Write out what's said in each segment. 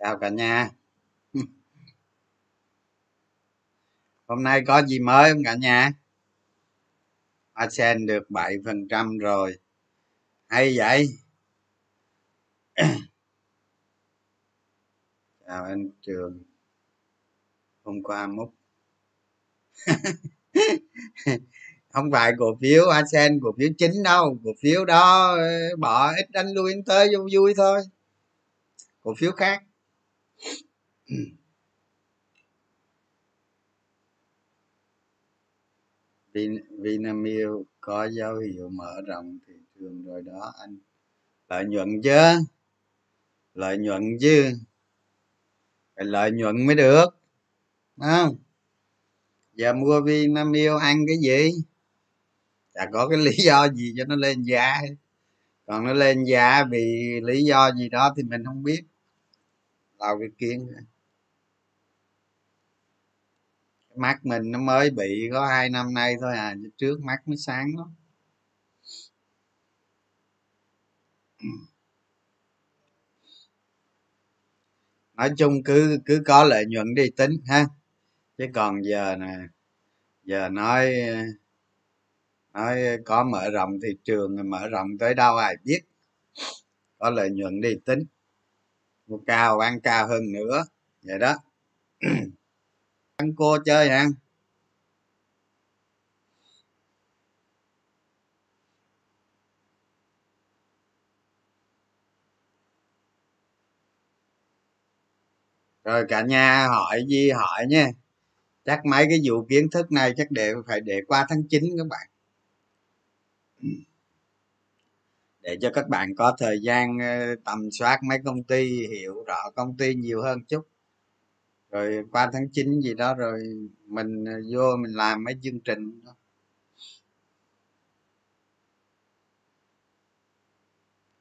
chào cả nhà. Hôm nay có gì mới không cả nhà? Asen được 7 phần trăm rồi. Hay vậy? Chào anh trường. Hôm qua múc. Không phải cổ phiếu Asen cổ phiếu chính đâu. Cổ phiếu đó, bỏ ít đánh lui tới vui vui thôi. Cổ phiếu khác. Vinamilk có dấu hiệu mở rộng thị trường rồi đó anh. Lợi nhuận chứ? Lợi nhuận chứ? Phải lợi nhuận mới được không? Giờ mua Vinamilk ăn cái gì? Chả có cái lý do gì cho nó lên giá còn nó lên giá vì lý do gì đó thì mình không biết. Lau cái kiến. Mắt mình nó mới bị có hai năm nay thôi à trước mắt mới sáng lắm. Nói chung cứ cứ có lợi nhuận đi tính ha. Chứ còn giờ nè, giờ nói nói có mở rộng thị trường mở rộng tới đâu ai biết. Có lợi nhuận đi tính. Mua cao ăn cao hơn nữa, vậy đó. ăn cô chơi hả? Rồi cả nhà hỏi gì hỏi nha chắc mấy cái vụ kiến thức này chắc để phải để qua tháng 9 các bạn. Để cho các bạn có thời gian ờ, tầm soát mấy công ty, hiểu rõ công ty nhiều hơn chút rồi qua tháng 9 gì đó rồi mình ờ, vô mình làm mấy chương trình đó.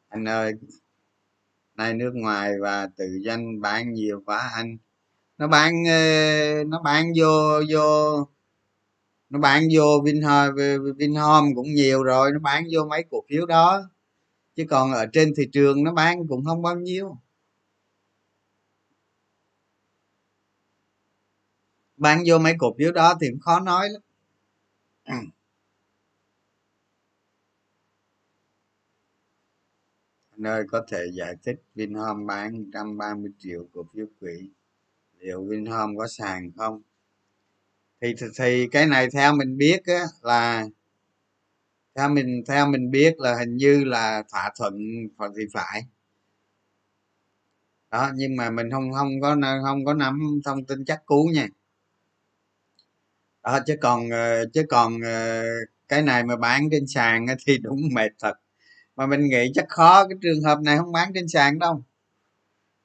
anh ơi, nay nước ngoài và tự doanh bán nhiều quá anh. Nó bán ờ, nó bán vô vô, nó bán vô vinhome vinhome cũng nhiều rồi, nó bán vô mấy cổ phiếu đó. Chứ còn ở trên thị trường nó bán cũng không bao nhiêu. Bán vô mấy cổ phiếu đó thì cũng khó nói lắm. Ừ. Nơi có thể giải thích Vinhome bán 130 triệu cổ phiếu quỹ. Liệu Vinhome có sàn không? Thì thì cái này theo mình biết á, là theo mình theo mình biết là hình như là thỏa thuận thì phải. Đó nhưng mà mình không không có không có nắm thông tin chắc cú nha đó, chứ còn ờ, chứ còn ờ, cái này mà bán trên sàn thì đúng mệt thật. Mà mình nghĩ chắc khó, cái trường hợp này không bán trên sàn đâu.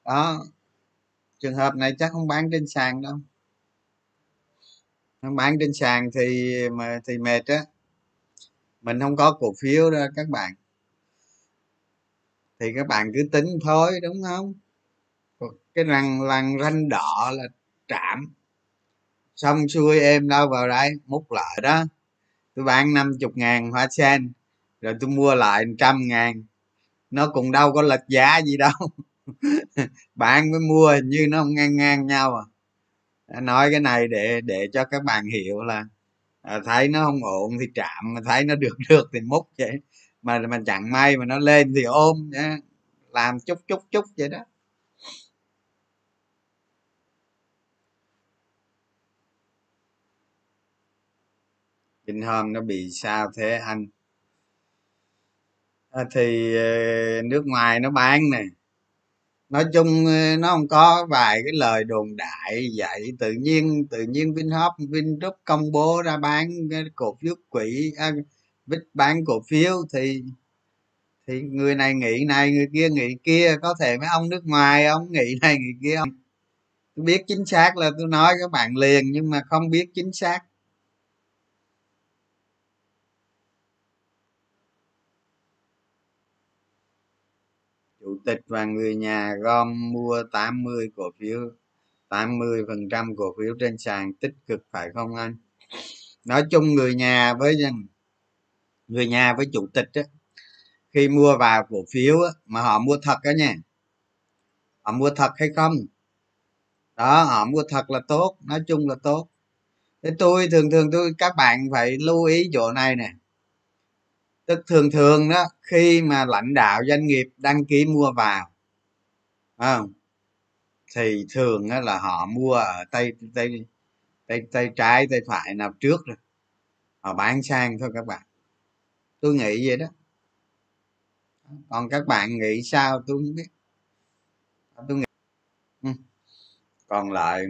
Đó, trường hợp này chắc không bán trên sàn đâu. Không bán trên sàn thì, mà, thì mệt á. Mình không có cổ phiếu đó, các bạn. Thì các bạn cứ tính thôi, đúng không? Cái răng lằn ranh đỏ là trạm xong xuôi em đâu vào đây múc lại đó. Tôi bán năm chục ngàn hoa sen rồi tôi mua lại trăm ngàn. Nó cũng đâu có lệch giá gì đâu. Bạn mới mua hình như nó không ngang ngang nhau à. Nói cái này để để cho các bạn hiểu là à, thấy nó không ổn thì chạm mà thấy nó được được thì múc vậy. Mà mà chẳng may mà nó lên thì ôm nhá làm chút chút chút vậy đó. Bình hôm nó bị sao thế anh? À, thì ờ, nước ngoài nó bán nè. Nói chung ờ, nó không có vài cái lời đồn đại vậy. Tự nhiên tự nhiên vinhop vingroup công bố ra bán cái cổ phiếu quỹ à, bán cổ phiếu thì thì người này nghĩ này người kia nghĩ kia. Có thể mấy ông nước ngoài ông nghĩ này nghĩ kia ông tôi biết chính xác là tôi nói các bạn liền nhưng mà không biết chính xác. Tịch và người nhà gom mua 80 cổ phiếu 80 phần trăm cổ phiếu trên sàn tích cực phải không anh? Nói chung người nhà với người nhà với chủ tịch á, khi mua vào cổ phiếu á, mà họ mua thật đó nha họ mua thật hay không? Đó họ mua thật là tốt nói chung là tốt. Thế tôi thường thường tôi các bạn phải lưu ý chỗ này nè tức thường thường đó, khi mà lãnh đạo doanh nghiệp đăng ký mua vào không? Thì thường đó là họ mua ở tay tay tay tay trái, tay phải nào trước rồi. Họ bán sang thôi các bạn. Tôi nghĩ vậy đó. Còn các bạn nghĩ sao tôi không biết. Tôi nghĩ ừ. còn lại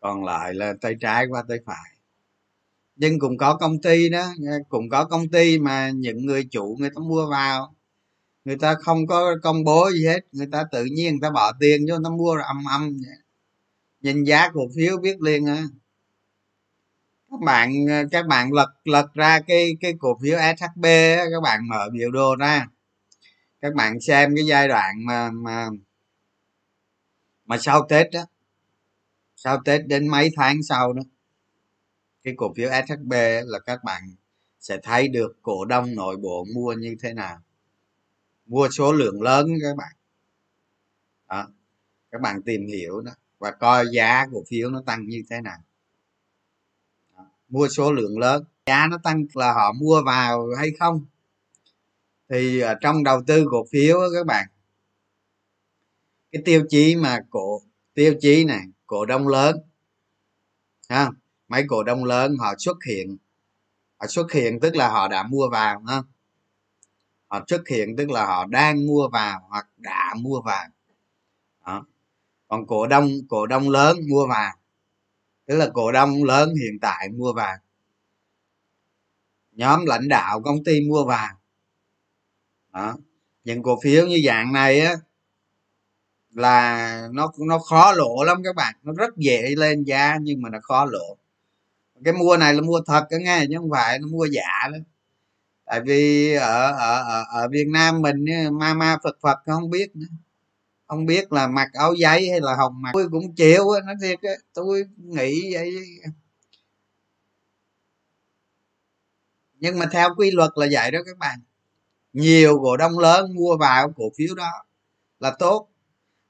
còn lại là tay trái qua tay phải nhưng cũng có công ty đó cũng có công ty mà những người chủ người ta mua vào. Người ta không có công bố gì hết, người ta tự nhiên người ta bỏ tiền cho nó mua mua âm âm nhìn giá cổ phiếu biết liền à các bạn ờ, các bạn lật lật ra cái cái cổ phiếu shb các bạn mở biểu đồ ra. Các bạn xem cái giai đoạn mà mà mà sau tết đó sau tết đến mấy tháng sau đó cái cổ phiếu shb là các bạn sẽ thấy được cổ đông nội bộ mua như thế nào. Mua số lượng lớn các bạn. Đó, các bạn tìm hiểu đó và coi giá cổ phiếu nó tăng như thế nào. Đó. mua số lượng lớn. Giá nó tăng là họ mua vào hay không? Thì à, trong đầu tư cổ phiếu các bạn, cái tiêu chí mà cổ, tiêu chí này, cổ đông lớn, ha mấy cổ đông lớn họ xuất hiện. Họ xuất hiện tức là họ đã mua vào, ha? Họ xuất hiện tức là họ đang mua vào hoặc đã mua vào. Đó. còn cổ đông cổ đông lớn mua vào. Tức là cổ đông lớn hiện tại mua vào. Nhóm lãnh đạo công ty mua vào. Đó. Những cổ phiếu như dạng này á, là nó nó khó lộ lắm các bạn. Nó rất dễ lên giá nhưng mà nó khó lộ cái mua này là mua thật đó nghe chứ không phải nó mua giả đó. Tại vì ở ở ở, ở việt nam mình ma ma phật phật không biết nữa. Không biết là mặc áo giấy hay là hồng mặc. Tôi cũng chịu nó thiệt á tôi nghĩ vậy. Nhưng mà theo quy luật là vậy đó các bạn. Nhiều cổ đông lớn mua vào cổ phiếu đó là tốt.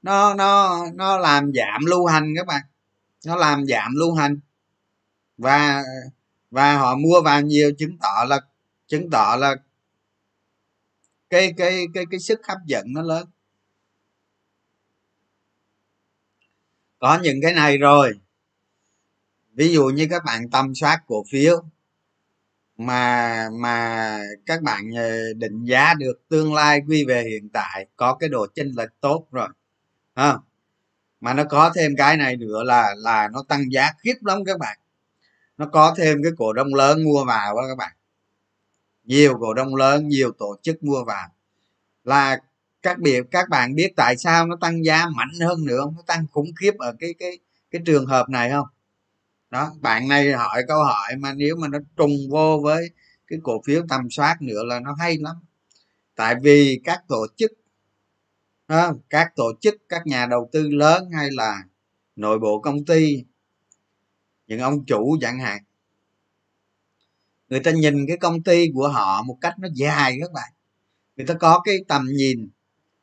Nó nó nó làm giảm lưu hành các bạn. Nó làm giảm lưu hành và và họ mua vào nhiều chứng tỏ là, chứng tỏ là cái cái cái cái sức hấp dẫn nó lớn. Có những cái này rồi. Ví dụ như các bạn tâm soát cổ phiếu mà mà các bạn ờ, định giá được tương lai quy về hiện tại, có cái độ chênh lệch tốt rồi, ha. Mà nó có thêm cái này nữa là là nó tăng giá khiếp lắm các bạn nó có thêm cái cổ đông lớn mua vào đó các bạn. Nhiều cổ đông lớn nhiều tổ chức mua vào. Là các biệt các bạn biết tại sao nó tăng giá mạnh hơn nữa không? nó tăng khủng khiếp ở cái cái cái trường hợp này không? Đó bạn này hỏi câu hỏi mà nếu mà nó trùng vô với cái cổ phiếu tầm soát nữa là nó hay lắm. Tại vì các tổ chức đó, các tổ chức các nhà đầu tư lớn hay là nội bộ công ty những ông chủ chẳng hạn người ta nhìn cái công ty của họ một cách nó dài các bạn. Người ta có cái tầm nhìn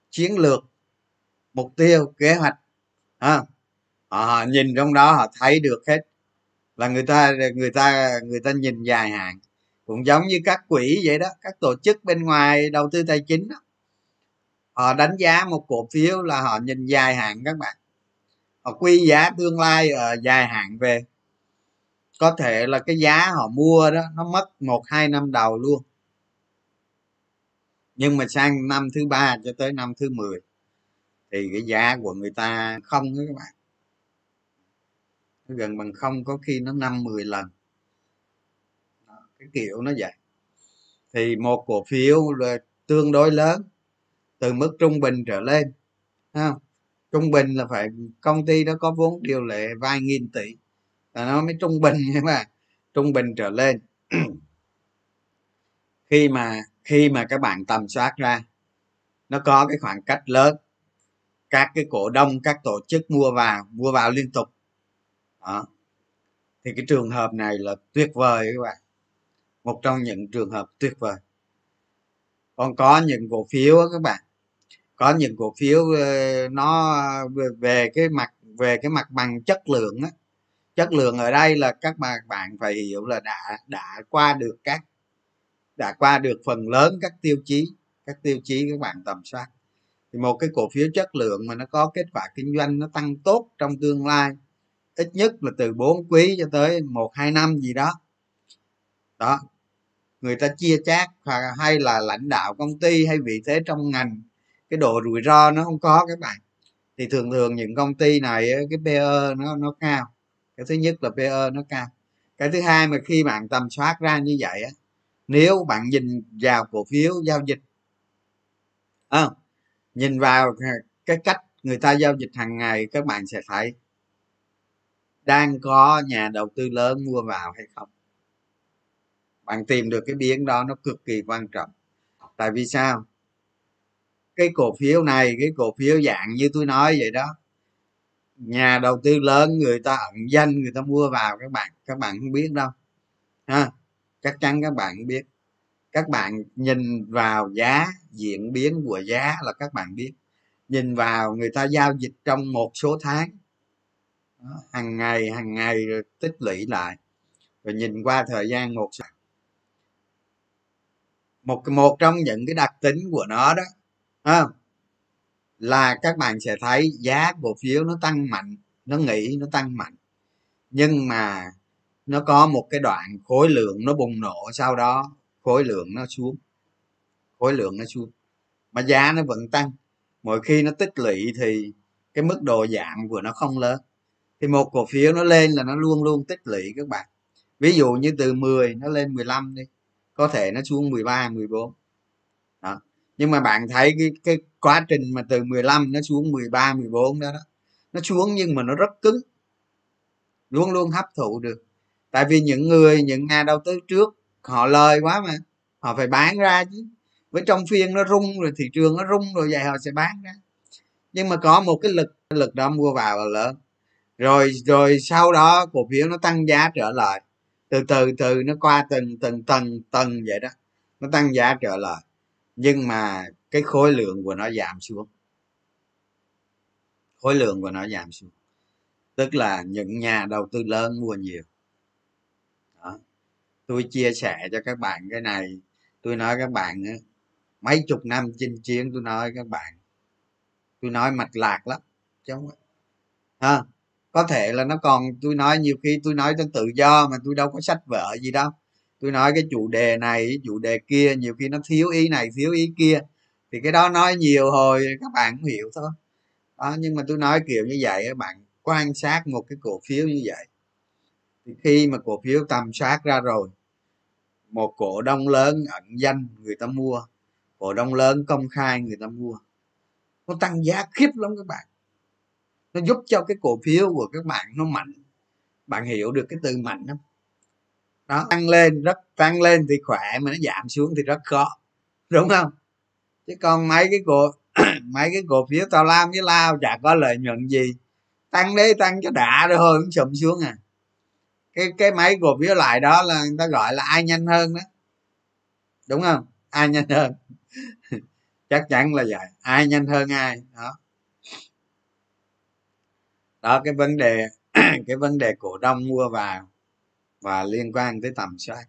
chiến lược mục tiêu kế hoạch à, họ nhìn trong đó họ thấy được hết. Là người ta người ta người ta nhìn dài hạn. Cũng giống như các quỹ vậy đó các tổ chức bên ngoài đầu tư tài chính đó. họ đánh giá một cổ phiếu là họ nhìn dài hạn các bạn. Họ quy giá tương lai ở dài hạn về có thể là cái giá họ mua đó nó mất một hai năm đầu luôn. Nhưng mà sang năm thứ ba cho tới năm thứ 10 thì cái giá của người ta không đó các bạn. Nó gần bằng không có khi nó năm mười lần. Đó, cái kiểu nó vậy. Thì một cổ phiếu là tương đối lớn từ mức trung bình trở lên không? trung bình là phải công ty đó có vốn điều lệ vài nghìn tỷ là nó mới trung bình nhưng mà trung bình trở lên. Khi mà khi mà các bạn tầm soát ra, nó có cái khoảng cách lớn. Các cái cổ đông, các tổ chức mua vào mua vào liên tục. Đó. Thì cái trường hợp này là tuyệt vời các bạn. Một trong những trường hợp tuyệt vời. Còn có những cổ phiếu các bạn. Có những cổ phiếu nó ờ, về cái mặt, về cái mặt bằng chất lượng á chất lượng ở đây là các bạn bạn phải hiểu là đã đã qua được các, đã qua được phần lớn các tiêu chí, các tiêu chí các bạn tầm soát. Thì một cái cổ phiếu chất lượng mà nó có kết quả kinh doanh nó tăng tốt trong tương lai, ít nhất là từ 4 quý cho tới một, hai năm gì đó. Đó, người ta chia chác hoặc hay là lãnh đạo công ty hay vị thế trong ngành, cái độ rủi ro nó không có các bạn. Thì thường thường những công ty này cái PE nó nó cao cái thứ nhất là PE nó cao. Cái thứ hai mà khi bạn tầm soát ra như vậy á nếu bạn nhìn vào cổ phiếu giao dịch à, nhìn vào cái cách người ta giao dịch hàng ngày các bạn sẽ thấy đang có nhà đầu tư lớn mua vào hay không. Bạn tìm được cái biến đó nó cực kỳ quan trọng. Tại vì sao? Cái cổ phiếu này cái cổ phiếu dạng như tôi nói vậy đó nhà đầu tư lớn người ta ẩn danh người ta mua vào các bạn các bạn không biết đâu ha? Chắc chắn các bạn biết. Các bạn nhìn vào giá diễn biến của giá là các bạn biết. Nhìn vào người ta giao dịch trong một số tháng hàng ngày hàng ngày rồi tích lũy lại. Rồi nhìn qua thời gian một một một trong những cái đặc tính của nó đó à, là các bạn sẽ thấy giá cổ phiếu nó tăng mạnh, nó nghỉ, nó tăng mạnh. Nhưng mà nó có một cái đoạn khối lượng nó bùng nổ, sau đó khối lượng nó xuống, khối lượng nó xuống, mà giá nó vẫn tăng. Mỗi khi nó tích lũy thì cái mức độ giảm của nó không lớn. Thì một cổ phiếu nó lên là nó luôn luôn tích lũy các bạn. Ví dụ như từ 10 nó lên 15 đi, có thể nó xuống 13 14 đó nhưng mà bạn thấy cái cái quá trình mà từ 15 nó xuống 13 14 đó đó, nó xuống nhưng mà nó rất cứng. Luôn luôn hấp thụ được. Tại vì những người, những nhà đầu tư trước, họ lời quá mà, họ phải bán ra chứ. Với trong phiên nó rung rồi, thị trường nó rung rồi, vậy họ sẽ bán ra. Nhưng mà có một cái lực lực đó mua vào là lớn. Rồi rồi sau đó cổ phiếu nó tăng giá trở lại. Từ từ từ nó qua từng từng tầng tầng vậy đó. Nó tăng giá trở lại nhưng mà cái khối lượng của nó giảm xuống. Khối lượng của nó giảm xuống. Tức là những nhà đầu tư lớn mua nhiều. Đó. tôi chia sẻ cho các bạn cái này. Tôi nói các bạn mấy chục năm chinh chiến tôi nói các bạn. Tôi nói mạch lạc lắm, chứ không ha, có thể là nó còn, tôi nói nhiều khi tôi nói tới tự do mà tôi đâu có sách vở gì đâu tôi nói cái chủ đề này chủ đề kia, nhiều khi nó thiếu ý này, thiếu ý kia, thì cái đó nói nhiều hồi các bạn cũng hiểu thôi. Đó, nhưng mà tôi nói kiểu như vậy các bạn quan sát một cái cổ phiếu như vậy, thì khi mà cổ phiếu tầm soát ra rồi, một cổ đông lớn ẩn danh người ta mua, cổ đông lớn công khai người ta mua, nó tăng giá khiếp lắm các bạn. Nó giúp cho cái cổ phiếu của các bạn nó mạnh. Bạn hiểu được cái từ mạnh không nó tăng lên, rất tăng lên thì khỏe, mà nó giảm xuống thì rất khó. Đúng không? Chứ còn mấy cái cổ, mấy cái cổ phiếu tao lam với lao chả có lợi nhuận gì. Tăng đấy tăng cho đã rồi thôi, cũng sụm xuống à. Cái cái mấy cổ phiếu lại đó là người ta gọi là ai nhanh hơn đó. Đúng không? Ai nhanh hơn? Chắc chắn là vậy. Ai nhanh hơn ai? Đó. Đó, cái vấn đề, cái vấn đề cổ đông mua vào và liên quan tới tầm soát.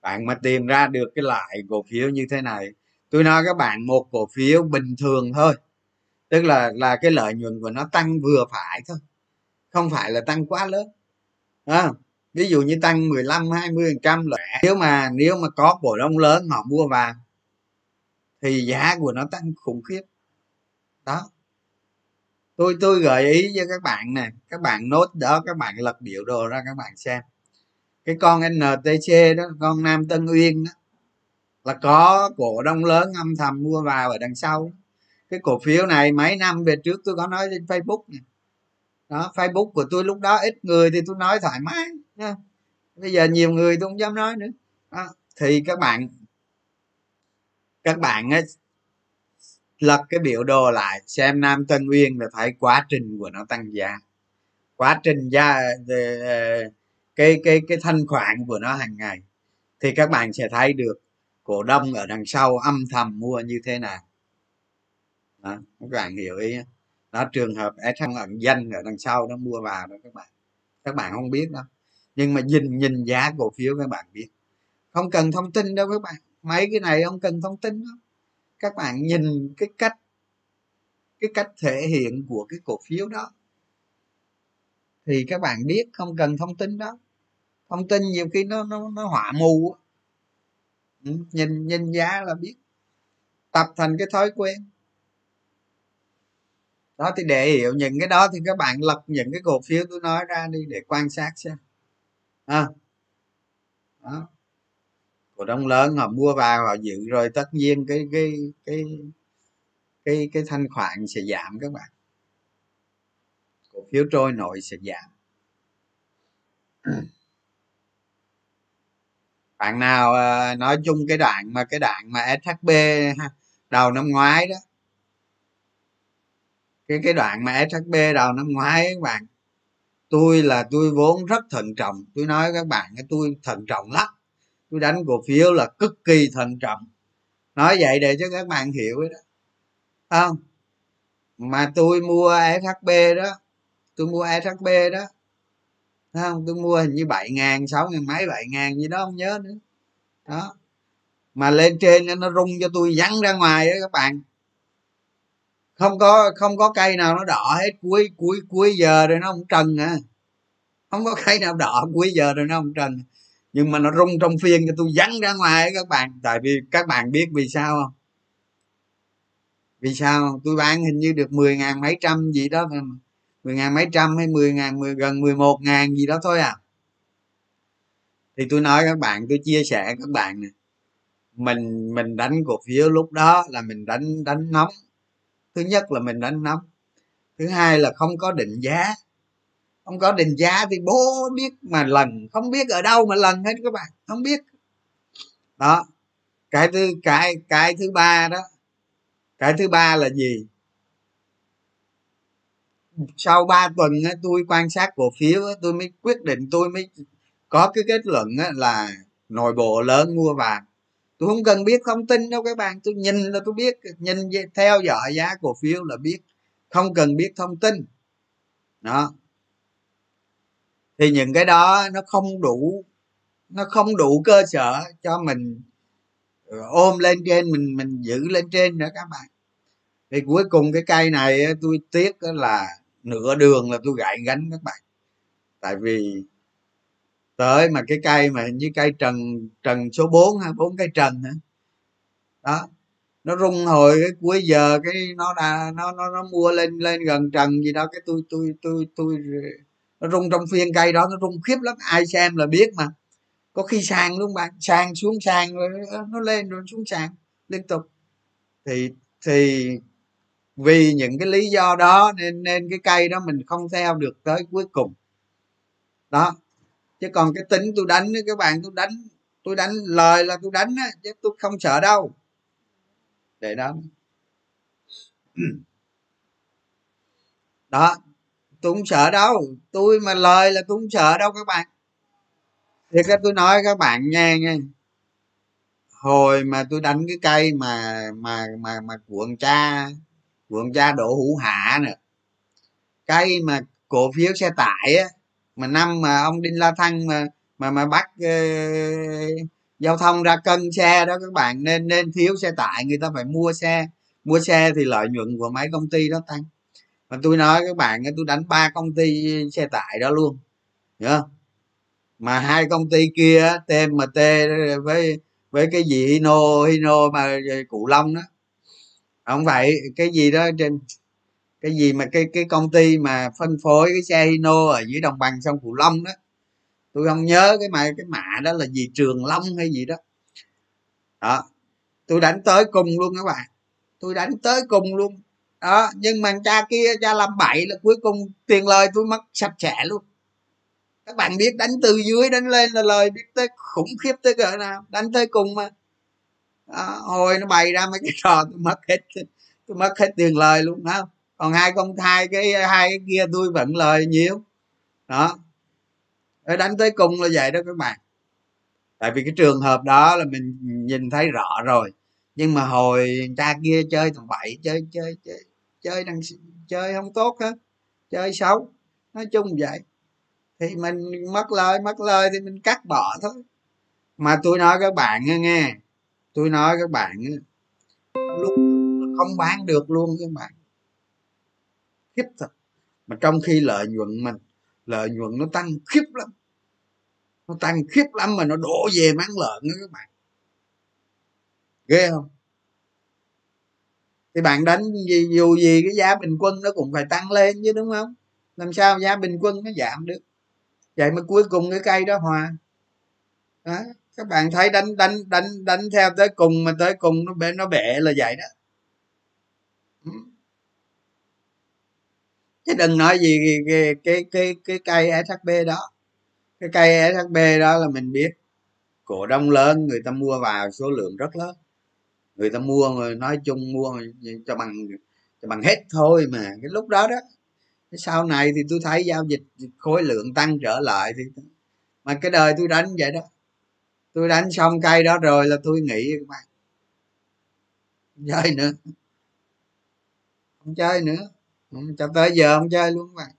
Bạn mà tìm ra được cái loại cổ phiếu như thế này tôi nói các bạn một cổ phiếu bình thường thôi. Tức là là cái lợi nhuận của nó tăng vừa phải thôi không phải là tăng quá lớn. À, ví dụ như tăng 15 20 phần trăm là nếu mà nếu mà có cổ đông lớn họ mua vào thì giá của nó tăng khủng khiếp. Đó tôi tôi gợi ý cho các bạn nè các bạn nốt đó các bạn lật biểu đồ ra các bạn xem cái con ntc đó con nam tân uyên đó là có cổ đông lớn âm thầm mua vào ở đằng sau cái cổ phiếu này mấy năm về trước tôi có nói trên facebook này. đó facebook của tôi lúc đó ít người thì tôi nói thoải mái nha bây giờ nhiều người tôi không dám nói nữa đó. thì các bạn các bạn ấy, lật cái biểu đồ lại xem nam tân uyên là thấy quá trình của nó tăng giá. Quá trình giá ờ, ờ, cái cái cái thanh khoản của nó hàng ngày. Thì các bạn sẽ thấy được cổ đông ở đằng sau âm thầm mua như thế nào. Đó, các bạn hiểu ý đó trường hợp sh ẩn danh ở đằng sau nó mua vào đó các bạn. Các bạn không biết đâu. Nhưng mà nhìn nhìn giá cổ phiếu các bạn biết. Không cần thông tin đâu các bạn. Mấy cái này không cần thông tin đâu các bạn nhìn cái cách cái cách thể hiện của cái cổ phiếu đó thì các bạn biết không cần thông tin đó. Thông tin nhiều khi nó nó nó họa mù ừ, nhìn nhìn giá là biết. Tập thành cái thói quen. Đó thì để hiểu những cái đó thì các bạn lật những cái cổ phiếu tôi nói ra đi để quan sát xem. À. đó cổ đông lớn họ mua vào, họ giữ rồi tất nhiên cái cái cái cái cái thanh khoản sẽ giảm các bạn. Cổ phiếu trôi nổi sẽ giảm. Bạn nào à, nói chung cái đoạn mà, cái đoạn mà shb đầu năm ngoái đó. Cái cái đoạn mà shb đầu năm ngoái các bạn, tôi là tôi vốn rất thận trọng. Tôi nói các bạn tôi thận trọng lắm tôi đánh cổ phiếu là cực kỳ thận trọng. Nói vậy để cho các bạn hiểu đó. Không? Mà tôi mua shb đó, tôi mua shb đó không? Tôi mua hình như bảy ngàn, sáu ngàn mấy, bảy ngàn gì đó, không nhớ nữa. Đó. Mà lên trên nó rung cho tôi vắn ra ngoài đó các bạn. Không có không có cây nào nó đỏ hết. Cuối cuối cuối giờ rồi nó không trần à. Không có cây nào đỏ, cuối giờ rồi nó không trần nhưng mà nó rung trong phiên cho tôi vắn ra ngoài các bạn. Tại vì các bạn biết vì sao không? Vì sao? Tôi bán hình như được 10 ngàn mấy trăm gì đó. 10 ngàn mấy trăm hay 10 ngàn 10, gần 11 ngàn gì đó thôi à. Thì tôi nói các bạn tôi chia sẻ các bạn này mình mình đánh cổ phiếu lúc đó là mình đánh đánh nóng. Thứ nhất là mình đánh nóng. Thứ hai là không có định giá không có định giá thì bố biết mà lần, không biết ở đâu mà lần hết các bạn, không biết. Đó, cái thứ, cái cái thứ ba đó, cái thứ ba là gì? Sau 3 tuần tôi quan sát cổ phiếu tôi mới quyết định, tôi mới có cái kết luận là nội bộ lớn mua vàng. Tôi không cần biết thông tin đâu các bạn, tôi nhìn là tôi biết, nhìn theo dõi giá cổ phiếu là biết, không cần biết thông tin. Đó thì những cái đó nó không đủ, nó không đủ cơ sở cho mình ờ, ôm lên trên, mình mình giữ lên trên nữa các bạn. Thì cuối cùng cái cây này tôi tiếc là nửa đường là tôi gãy gánh các bạn. Tại vì tới mà cái cây mà như cây trần trần số 4 ha bốn cây trần hả? Đó, nó rung hồi cái cuối giờ cái nó đã, nó nó nó mua lên lên gần trần gì đó, cái tôi tôi tôi tôi nó rung trong phiên cây đó, nó rung khiếp lắm. Ai xem là biết mà. Có khi sàn luôn bạn. Sàn xuống sàn rồi nó lên rồi xuống sàn liên tục. Thì thì vì những cái lý do đó nên nên cái cây đó mình không theo được tới cuối cùng. Đó. Chứ còn cái tính tôi đánh các bạn, tôi đánh tôi đánh lời là tôi đánh á, chứ tôi không sợ đâu. Để đó. Đó tôi không sợ đâu. Tôi mà lời là tôi không sợ đâu các bạn. Thì cái tôi nói các bạn nghe nghe. Hồi mà tôi đánh cái cây mà mà mà mà cuộn cha cuộn cha đỗ hữu hạ nè. Cây mà cổ phiếu xe tải á mà năm mà ông đinh la thăng mà mà mà bắt uh, giao thông ra cân xe đó các bạn nên nên thiếu xe tải người ta phải mua xe. Mua xe thì lợi nhuận của mấy công ty đó tăng mà tôi nói các bạn tôi đánh ba công ty xe tải đó luôn. Nhớ. mà hai công ty kia tmt với với cái gì hino hino mà ờ, cụ long đó. Không vậy, cái gì đó trên cái gì mà cái cái công ty mà phân phối cái xe hino ở dưới đồng bằng sông cửu long đó. Tôi không nhớ cái mà cái mã đó là gì trường long hay gì đó. Đó tôi đánh tới cùng luôn các bạn. Tôi đánh tới cùng luôn đó nhưng mà cha kia cha làm bậy là cuối cùng tiền lời tôi mất sạch sẽ luôn. Các bạn biết đánh từ dưới đánh lên là lời biết tới khủng khiếp tới cỡ nào. Đánh tới cùng mà. Đó, hồi nó bày ra mấy cái trò tôi mất hết tôi mất hết tiền lời luôn đó còn hai con thai cái hai cái kia tôi vẫn lời nhiều. Đó. Đánh tới cùng là vậy đó các bạn. Tại vì cái trường hợp đó là mình nhìn thấy rõ rồi. Nhưng mà hồi cha kia chơi thằng bảy chơi chơi chơi chơi đằng chơi không tốt hết chơi xấu nói chung vậy. Thì mình mất lời mất lời thì mình cắt bỏ thôi. Mà tôi nói các bạn nghe, nghe tôi nói các bạn luôn không bán được luôn các bạn. Khiếp thật. Mà trong khi lợi nhuận mình lợi nhuận nó tăng khiếp lắm. Nó tăng khiếp lắm mà nó đổ về bán lợn nữa các bạn. Ghê không? Thì bạn đánh gì, dù gì cái giá bình quân nó cũng phải tăng lên chứ, đúng không? Làm sao giá bình quân nó giảm được? Vậy mà cuối cùng cái cây đó hòa. Đó. các bạn thấy đánh đánh đánh đánh theo tới cùng mà tới cùng nó bể nó bể là vậy đó. Ừ. Chứ đừng nói gì cái cái cái cái cây shb đó. Cái cây shb đó là mình biết. Cổ đông lớn, người ta mua vào số lượng rất lớn người ta mua rồi nói chung mua cho bằng cho bằng hết thôi mà. Cái lúc đó đó sau này thì tôi thấy giao dịch khối lượng tăng trở lại thì mà cái đời tôi đánh vậy đó. Tôi đánh xong cây đó rồi là tôi nghỉ các bạn chơi nữa. Không chơi nữa. Cho tới giờ không chơi luôn các bạn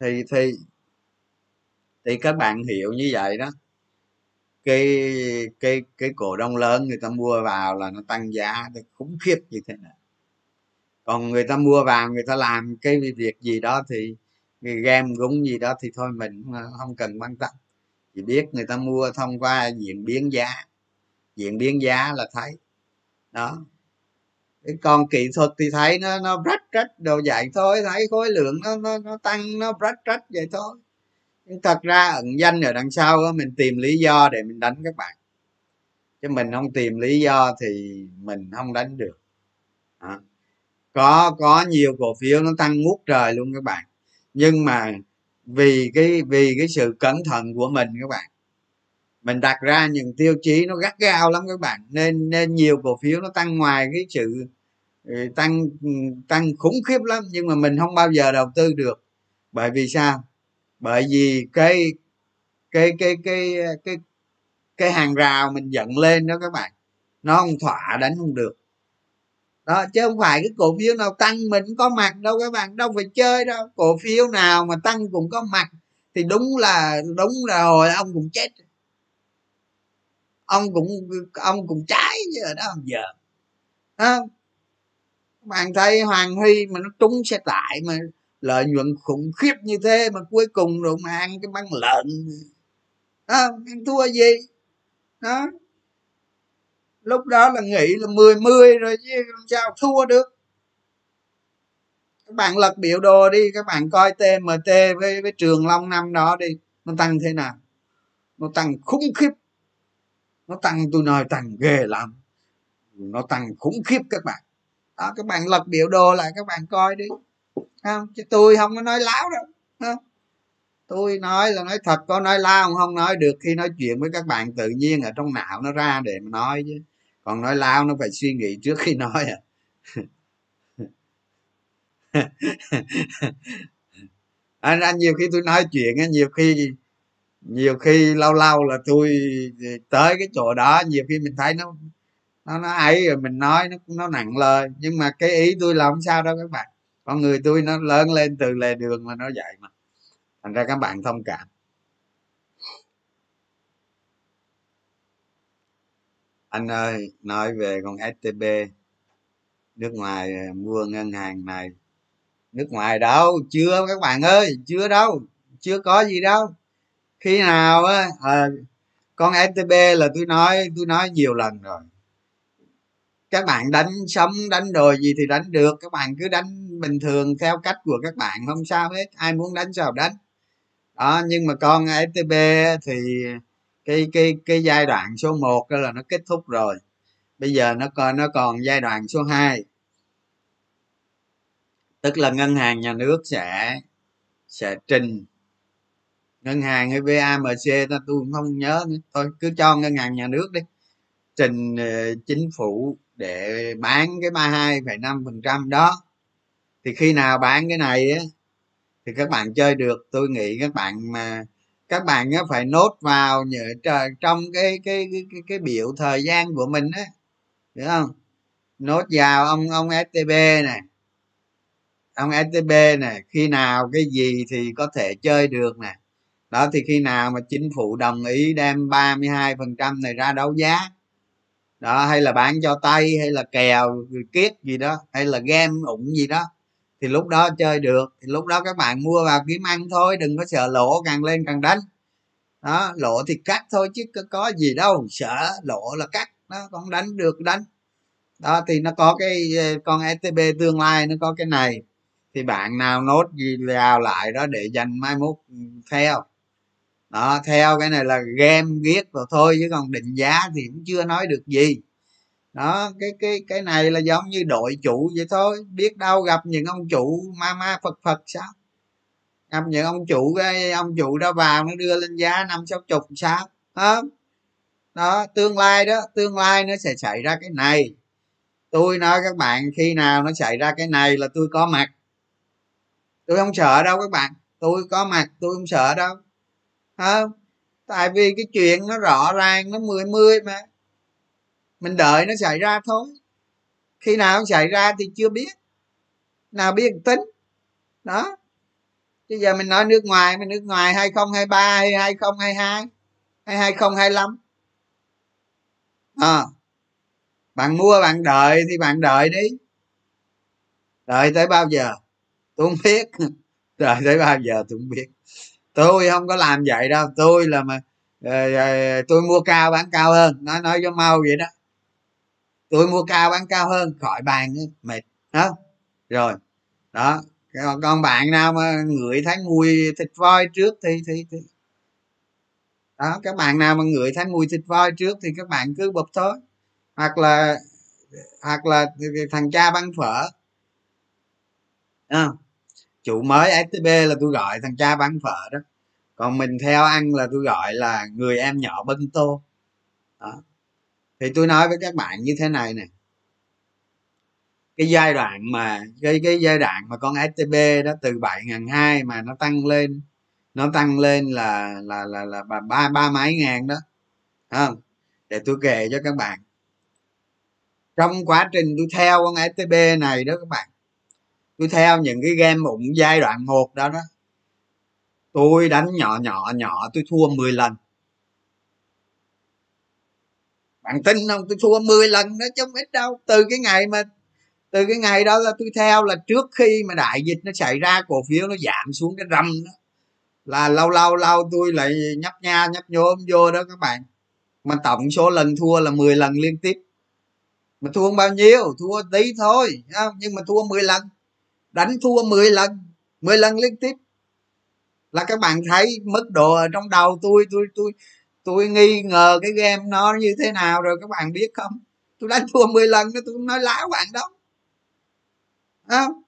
thì thì thì các bạn hiểu như vậy đó cái cái cái cổ đông lớn người ta mua vào là nó tăng giá thì khủng khiếp như thế nào còn người ta mua vào người ta làm cái việc gì đó thì game gúng gì đó thì thôi mình ờ, không cần quan tâm. Chỉ biết người ta mua thông qua diễn biến giá. Diễn biến giá là thấy. Đó. Cái con kỹ thuật thì thấy nó nó rách rách đồ dạng thôi thấy khối lượng nó nó, nó tăng nó rách rách vậy thôi thật ra ẩn danh ở đằng sau đó, mình tìm lý do để mình đánh các bạn. Chứ mình không tìm lý do thì mình không đánh được. Đó. có có nhiều cổ phiếu nó tăng ngút trời luôn các bạn. Nhưng mà vì cái vì cái sự cẩn thận của mình các bạn mình đặt ra những tiêu chí nó gắt gao lắm các bạn. Nên nên nhiều cổ phiếu nó tăng ngoài cái sự ừ, tăng ừ, tăng khủng khiếp lắm. Nhưng mà mình không bao giờ đầu tư được. Bởi vì sao? Bởi vì cái cái cái cái cái cái hàng rào mình dựng lên đó các bạn, nó không thỏa đánh không được. Đó, chứ không phải cái cổ phiếu nào tăng mình cũng có mặt đâu các bạn, đâu phải chơi đâu. Cổ phiếu nào mà tăng cũng có mặt thì đúng là đúng là hồi ông cũng chết. Ông cũng ông cũng trái chứ ở đó giờ. Đó. Bạn thấy hoàng huy mà nó trúng xe tải mà lợi nhuận khủng khiếp như thế mà cuối cùng rồi mà ăn cái băng lợn. À, ăn thua gì? Đó lúc đó là nghĩ là mười mười rồi chứ làm sao thua được. Các bạn lật biểu đồ đi các bạn coi tmt với với trường long năm đó đi nó tăng thế nào? Nó tăng khủng khiếp. Nó tăng tôi nói tăng ghê lắm. Nó tăng khủng khiếp các bạn. Đó các bạn lật biểu đồ lại các bạn coi đi không, chứ tôi không có nói láo đâu không? tôi nói là nói thật, có nói lao không? Nói được, khi nói chuyện với các bạn tự nhiên ở trong não nó ra để mà nói chứ. Còn nói lao nó phải suy nghĩ trước khi nói à. Anh anh nhiều khi tôi nói chuyện nhiều khi nhiều khi lâu lâu là tôi tới cái chỗ đó, nhiều khi mình thấy nó nó nó ấy rồi mình nói, nó nó nặng lời. Nhưng mà cái ý tôi là không sao đâu các bạn con người tôi nó lớn lên từ lề đường mà nó dạy mà. Thành ra các bạn thông cảm. Anh ơi nói về con stb nước ngoài à, mua ngân hàng này. Nước ngoài đâu? Chưa các bạn ơi chưa đâu. Chưa có gì đâu. Khi nào á à, con stb là tôi nói tôi nói nhiều lần rồi các bạn đánh sống đánh đồi gì thì đánh được. Các bạn cứ đánh bình thường theo cách của các bạn, không sao hết. Ai muốn đánh sao đánh. Đó, nhưng mà con stb thì cái cái cái giai đoạn số 1 đó là nó kết thúc rồi. Bây giờ nó còn nó còn giai đoạn số 2 tức là ngân hàng nhà nước sẽ sẽ trình. Ngân hàng hay vamc ta, tôi không nhớ nữa. Thôi, cứ cho ngân hàng nhà nước đi. Trình ờ, chính phủ để bán cái ba hai phẩy năm phần trăm đó. Thì khi nào bán cái này á thì các bạn chơi được. Tôi nghĩ các bạn mà các bạn phải nốt vào nhớ trong cái cái cái cái, cái biểu thời gian của mình á hiểu không? Nốt vào ông ông stb này ông stb này khi nào cái gì thì có thể chơi được nè. Đó thì khi nào mà chính phủ đồng ý đem 32 phần trăm này ra đấu giá đó hay là bán cho tay hay là kèo kiết gì đó hay là game ủng gì đó. Thì lúc đó chơi được. Thì lúc đó các bạn mua vào kiếm ăn thôi đừng có sợ lỗ càng lên càng đánh. Đó lỗ thì cắt thôi chứ có, có gì đâu. Sợ lỗ là cắt nó còn đánh được đánh. Đó thì nó có cái ờ, con stb tương lai nó có cái này. Thì bạn nào nốt gì vào lại đó để dành mai mốt ừ, theo đó, theo cái này là game ghét rồi thôi, chứ còn định giá thì cũng chưa nói được gì. Đó, cái cái cái này là giống như đội chủ vậy thôi. Biết đâu gặp những ông chủ ma ma phật phật sao? Gặp những ông chủ cái, ông chủ đó vào nó đưa lên giá năm, sáu chục sao? Đó. đó, tương lai đó, tương lai nó sẽ xảy ra cái này. Tôi nói các bạn, khi nào nó xảy ra cái này là tôi có mặt. Tôi không sợ đâu các bạn. Tôi có mặt, tôi không sợ đâu không tại vì cái chuyện nó rõ ràng nó mười mươi mà. Mình đợi nó xảy ra thôi. Khi nào xảy ra thì chưa biết. Nào biết tính. Đó. Bây giờ mình nói nước ngoài mình nước ngoài 2023 hay 2022 hay 2025 à, ờ. bạn mua bạn đợi thì bạn đợi đi. Đợi tới bao giờ? Tôi không biết. Đợi tới bao giờ tôi không biết tôi không có làm vậy đâu. Tôi là mà ờ, ờ, tôi mua cao bán cao hơn. Nói nói cho mau vậy đó. Tôi mua cao bán cao hơn khỏi bàn mệt đó rồi đó. Còn, còn bạn nào mà ngửi thấy mùi thịt voi trước thì thì, thì. Đó các bạn nào mà ngửi thấy mùi thịt voi trước thì các bạn cứ bụp thôi. Hoặc là hoặc là thằng cha băng phở. À, chủ mới stb là tôi gọi thằng cha bán phở đó. Còn mình theo ăn là tôi gọi là người em nhỏ bân tô. Đó. thì tôi nói với các bạn như thế này nè. Cái giai đoạn mà cái cái giai đoạn mà con stb đó từ bảy ngàn hai mà nó tăng lên nó tăng lên là là là là ba ba, mấy ngàn đó. Không? Để tôi kể cho các bạn. Trong quá trình tôi theo con stb này đó các bạn tôi theo những cái game ủng giai đoạn một đó đó. Tôi đánh nhỏ nhỏ nhỏ, tôi thua 10 lần. Bạn tin không? Tôi thua 10 lần đó, chứ không ít đâu. Từ cái ngày mà, từ cái ngày đó là tôi theo là trước khi mà đại dịch nó xảy ra, cổ phiếu nó giảm xuống cái râm đó. Là lâu lâu lâu tôi lại nhấp nha, nhấp nhôm vô đó các bạn. Mà tổng số lần thua là 10 lần liên tiếp. Mà thua bao nhiêu, thua tí thôi nhưng mà thua 10 lần đánh thua 10 lần 10 lần liên tiếp. Là các bạn thấy mức độ ở trong đầu tôi tôi tôi tôi nghi ngờ cái game nó như thế nào rồi các bạn biết không? Tôi đánh thua 10 lần tôi không nói láo bạn đâu. Không?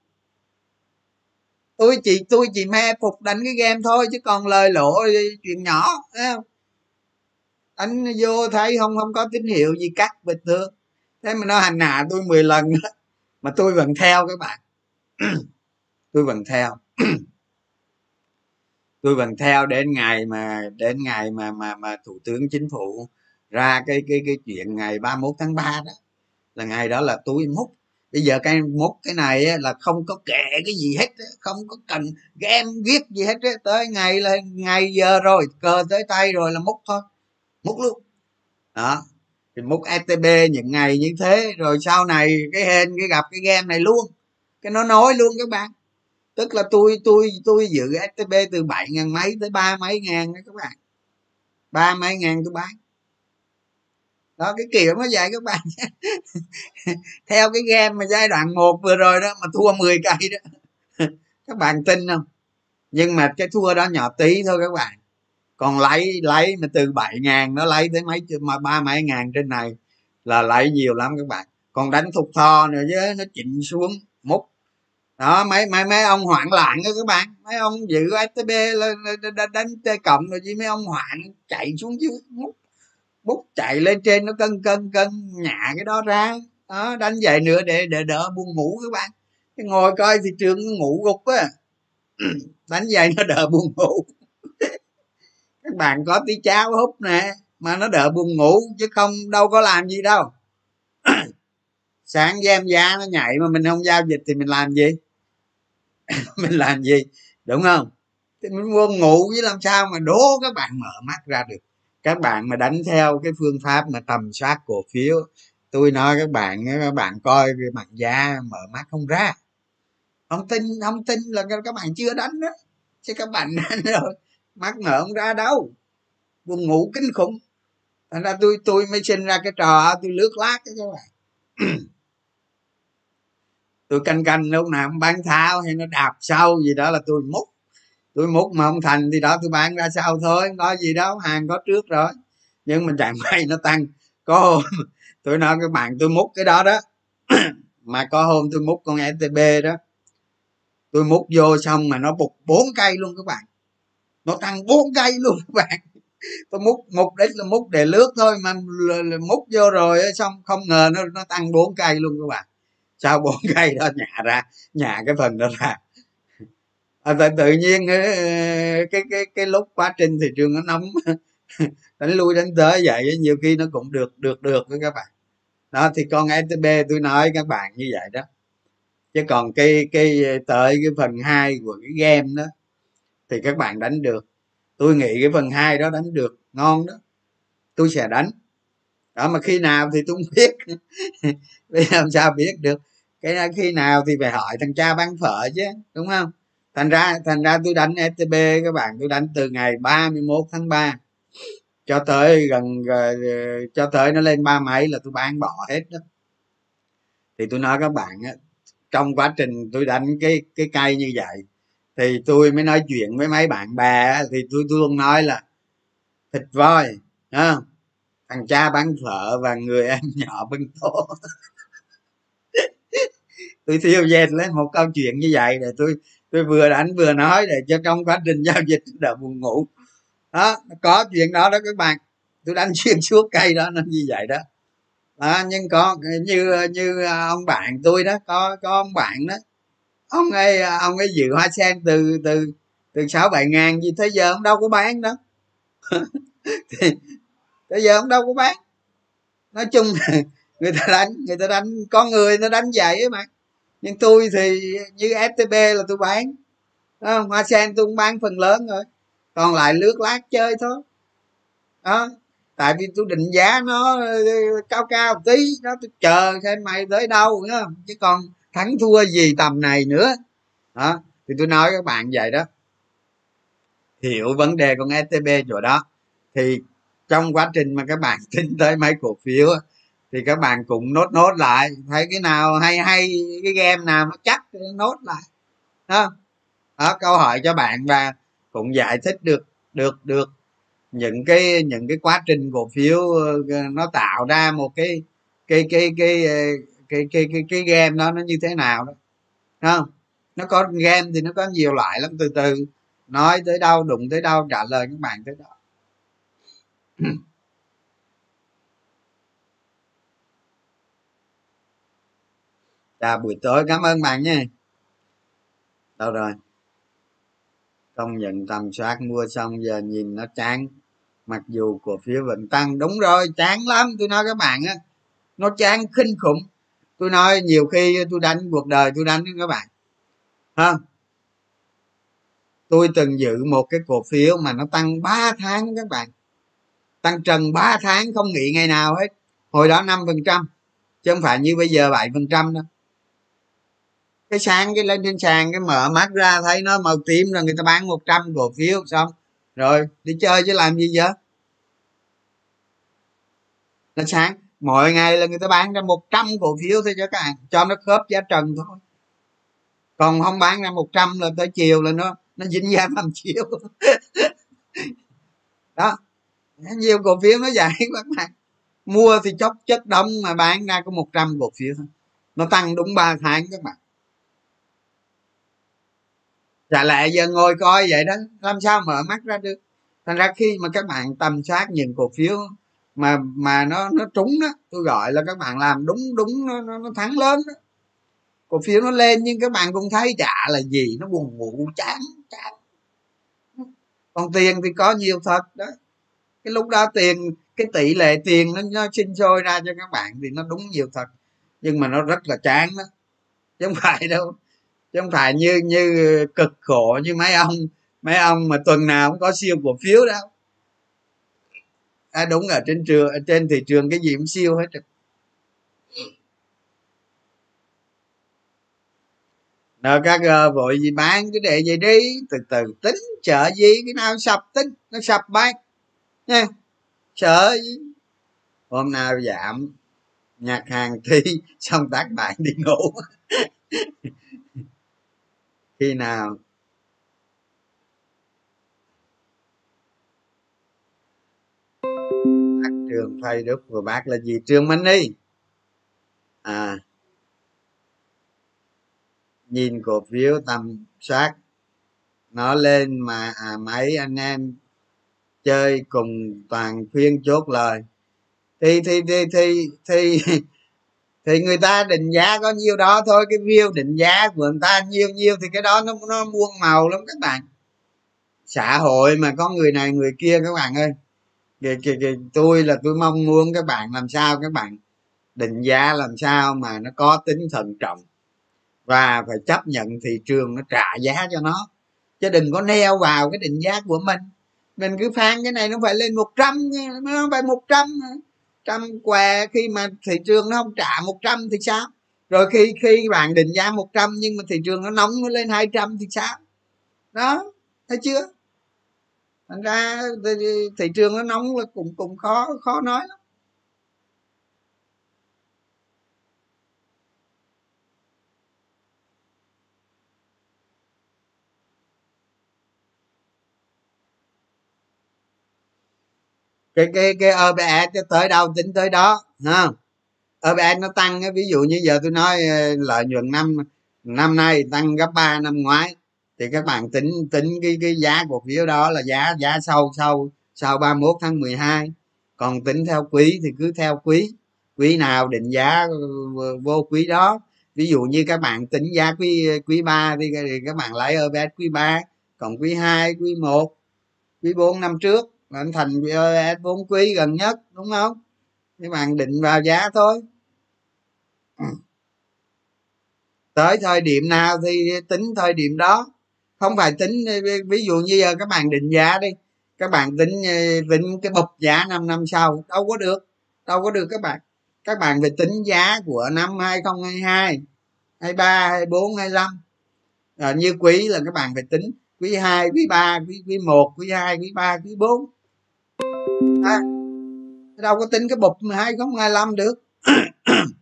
Tôi chỉ tôi chỉ me phục đánh cái game thôi chứ còn lời lỗ chuyện nhỏ không? Anh vô thấy không không có tín hiệu gì cắt bình thường. Thế mà nó hành hạ tôi 10 lần mà tôi vẫn theo các bạn tôi vẫn theo. Tôi vẫn theo đến ngày mà, đến ngày mà mà mà thủ tướng chính phủ ra cái cái cái chuyện ngày 31 tháng 3 đó, là ngày đó là tôi múc. Bây giờ cái múc cái này là không có kệ cái gì hết không có cần game viết gì hết tới ngày là, ngày giờ rồi, cờ tới tay rồi là múc thôi, múc luôn. Đó. Thì múc etb những ngày như thế, rồi sau này cái hên, cái gặp cái game này luôn cái nó nói luôn các bạn. Tức là tôi tôi tôi giữ stb từ bảy ngàn mấy tới ba mấy ngàn đó các bạn. Ba mấy ngàn tôi bán. Đó, cái kiểu nó vậy các bạn. Theo cái game mà giai đoạn một vừa rồi đó, mà thua 10 cây đó. Các bạn tin không? Nhưng mà cái thua đó nhỏ tí thôi các bạn. Còn lấy lấy mà từ bảy ngàn nó lấy tới mấy, mà ba mấy ngàn trên này là lấy nhiều lắm các bạn. Còn đánh thục thò nữa chứ, nó chỉnh xuống, múc đó, mấy mấy mấy ông hoạn loạn đó các bạn. Mấy ông giữ stb lên đánh t cộng rồi chứ mấy ông hoạn chạy xuống dưới múc múc chạy lên trên nó cân cân cân, nhả cái đó ra. Đó, đánh về nữa để để đỡ buồn ngủ các bạn. Cái ngồi coi thị trường ngủ gục á. Đánh vậy nó đỡ buồn ngủ. Các bạn có tí cháo hút nè, mà nó đỡ buồn ngủ, chứ không, đâu có làm gì đâu. Sáng giam giá nó nhảy mà mình không giao dịch thì mình làm gì? mình làm gì? Đúng không? Thì mình buồn ngủ với làm sao mà đố các bạn mở mắt ra được? Các bạn mà đánh theo cái phương pháp mà tầm soát cổ phiếu, tôi nói các bạn các bạn coi cái mặt da mở mắt không ra. Không tin không tin là các bạn chưa đánh đó chứ các bạn đánh rồi, mắt mở không ra đâu. Buồn ngủ kinh khủng. Thành ra tôi tôi mới sinh ra cái trò tôi lướt lát đó các bạn. tôi canh canh lúc nào không bán tháo, hay nó đạp sâu gì đó là tôi múc. Tôi múc mà không thành thì đó tôi bán ra sau thôi, không có gì đâu, hàng có trước rồi. Nhưng mà chẳng may nó tăng. Có hôm, tôi nói các bạn tôi múc cái đó đó, mà có hôm tôi múc con stb đó, tôi múc vô xong mà nó bục bốn cây luôn các bạn. Nó tăng bốn cây luôn các bạn. Tôi múc, mục đích là múc để lướt thôi, mà múc vô rồi xong không ngờ nó nó tăng bốn cây luôn các bạn sau bốn cây đó nhả ra nhả cái phần đó ra? À, tự, tự nhiên ờ, cái cái cái lúc quá trình thị trường nó nóng đánh lui đánh tới vậy nhiều khi nó cũng được được được với các bạn. Đó thì con stb tôi nói các bạn như vậy đó. Chứ còn cái cái ờ, tới cái phần hai của cái game đó thì các bạn đánh được. Tôi nghĩ cái phần hai đó đánh được ngon đó. Tôi sẽ đánh. Đó mà khi nào thì tôi không biết. Bây giờ làm sao biết được? Cái khi nào thì phải hỏi thằng cha bán phở chứ đúng không? Thành ra thành ra tôi đánh stb các bạn tôi đánh từ ngày 31 tháng 3 cho tới gần ờ, cho tới nó lên ba mấy là tôi bán bỏ hết đó. Thì tôi nói các bạn á trong quá trình tôi đánh cái cái cây như vậy thì tôi mới nói chuyện với mấy bạn bè thì tôi, tôi luôn nói là thịt voi không? thằng cha bán phở và người em nhỏ bưng tô tôi thiêu dệt lên một câu chuyện như vậy để tôi tôi vừa đánh vừa nói để cho trong quá trình giao dịch đỡ buồn ngủ. Đó có chuyện đó đó các bạn. Tôi đánh xuyên suốt cây đó nó như vậy đó. À, nhưng có như như à, ông bạn tôi đó có có ông bạn đó. Ông ấy à, ông ấy dự hoa sen từ từ từ sáu bảy ngàn gì thế giờ ông đâu có bán đó. Thì bây giờ ông đâu có bán. Nói chung người ta đánh người ta đánh con người nó đánh vậy mà nhưng tôi thì như ftb là tôi bán. Không? hoa sen tôi cũng bán phần lớn rồi. Còn lại lướt lát chơi thôi. Đó, tại vì tôi định giá nó ờ, cao cao tí. Đó, tôi chờ xem mày tới đâu nữa chứ còn thắng thua gì tầm này nữa. Đó, thì tôi nói các bạn vậy đó. Hiểu vấn đề con stb chỗ đó. Thì trong quá trình mà các bạn tin tới mấy cổ phiếu thì các bạn cũng nốt nốt lại. Thấy cái nào hay hay cái game nào nó chắc nốt lại. Đó, đó câu hỏi cho bạn và cũng giải thích được được được những cái những cái quá trình cổ phiếu ờ, nó tạo ra một cái cái cái cái cái cái cái cái, cái game đó nó như thế nào đó. Không? Nó có game thì nó có nhiều loại lắm từ từ nói tới đâu đụng tới đâu trả lời các bạn tới đó. chào buổi tối, cảm ơn bạn nha. Đâu rồi? Công nhận tầm soát mua xong giờ nhìn nó chán. Mặc dù cổ phiếu vẫn tăng, đúng rồi, chán lắm, tôi nói các bạn á. Nó chán kinh khủng. Tôi nói nhiều khi tôi đánh cuộc đời tôi đánh các bạn. Ha? Tôi từng giữ một cái cổ phiếu mà nó tăng 3 tháng các bạn. Tăng trần 3 tháng không nghỉ ngày nào hết. Hồi đó năm phần trăm, chứ không phải như bây giờ 7 phần trăm đâu cái sáng, cái lên trên sàn, cái mở mắt ra, thấy nó màu tím rồi người ta bán 100 cổ phiếu, xong. Rồi, đi chơi chứ làm gì vậy? Nó sáng mỗi ngày là người ta bán ra 100 cổ phiếu thôi cho các bạn, cho nó khớp giá trần thôi. Còn không bán ra 100 là tới chiều là nó nó dính giá làm chiều đó, nhiều cổ phiếu nó vậy các bạn. Mua thì chốc chất đông mà bán ra có 100 cổ phiếu thôi. Nó tăng đúng 3 tháng các bạn dạ lệ giờ ngồi coi vậy đó. Làm sao mở mắt ra được? Thành ra khi mà các bạn tầm soát những cổ phiếu mà mà nó nó trúng đó tôi gọi là các bạn làm đúng đúng nó, nó, nó thắng lớn đó. Cổ phiếu nó lên nhưng các bạn cũng thấy chả là gì nó buồn ngủ chán chán. Còn tiền thì có nhiều thật đó. Cái lúc đó tiền cái tỷ lệ tiền nó nó sinh sôi ra cho các bạn thì nó đúng nhiều thật. Nhưng mà nó rất là chán đó. Chứ không phải đâu chứ không phải như như cực khổ như mấy ông mấy ông mà tuần nào cũng có siêu cổ phiếu đâu à, đúng ở trên trường ở trên thị trường cái gì cũng siêu hết rồi. NKG ờ, vội gì bán cái để vậy đi. Từ từ tính chợ gì cái nào sập tính nó sập bán nha sợ gì. Hôm nào giảm nhạc hàng thi xong tác bạn đi ngủ khi nào? Bác trường phay đức của bác là gì? Trường minh đi à. Nhìn cổ phiếu tầm soát nó lên mà à, mấy anh em chơi cùng toàn khuyên chốt lời. Thì thì thì thì thì thì người ta định giá có nhiêu đó thôi cái view định giá của người ta nhiêu nhiêu thì cái đó nó nó muôn màu lắm các bạn. Xã hội mà có người này người kia các bạn ơi. Thì thì kìa, tôi là tôi mong muốn các bạn làm sao các bạn định giá làm sao mà nó có tính thận trọng. Và phải chấp nhận thị trường nó trả giá cho nó. Chứ đừng có neo vào cái định giá của mình. Mình cứ phán cái này nó phải lên 100 nó phải 100 trăm què, khi mà thị trường nó không trả 100 thì sao? Rồi khi khi bạn định giá 100 nhưng mà thị trường nó nóng nó lên 200 thì sao? Đó, thấy chưa? Thành ra thị trường nó nóng là cũng cũng khó khó nói lắm. Cái cái cái OBS tới đâu tính tới đó, ha? OBS nó tăng ví dụ như giờ tôi nói ờ, lợi nhuận năm năm nay tăng gấp 3 năm ngoái, thì các bạn tính tính cái cái giá cổ phiếu đó là giá giá sau sau sau 31 tháng 12 còn tính theo quý thì cứ theo quý quý nào định giá ờ, vô quý đó. Ví dụ như các bạn tính giá quý quý 3 thì các bạn lấy OBS quý 3 còn quý 2 quý 1 quý 4 năm trước anh thành s 4 quý gần nhất đúng không? Các bạn định vào giá thôi. Tới thời điểm nào thì tính thời điểm đó. Không phải tính ví dụ như giờ các bạn định giá đi. Các bạn tính tính cái bậc giá 5 năm sau đâu có được đâu có được các bạn. Các bạn phải tính giá của năm 2022 23 24 25 à, như quý là các bạn phải tính quý 2 quý 3 quý quý 1 quý 2 quý 3 quý 4 à, đâu có tính cái bụp 2025 được.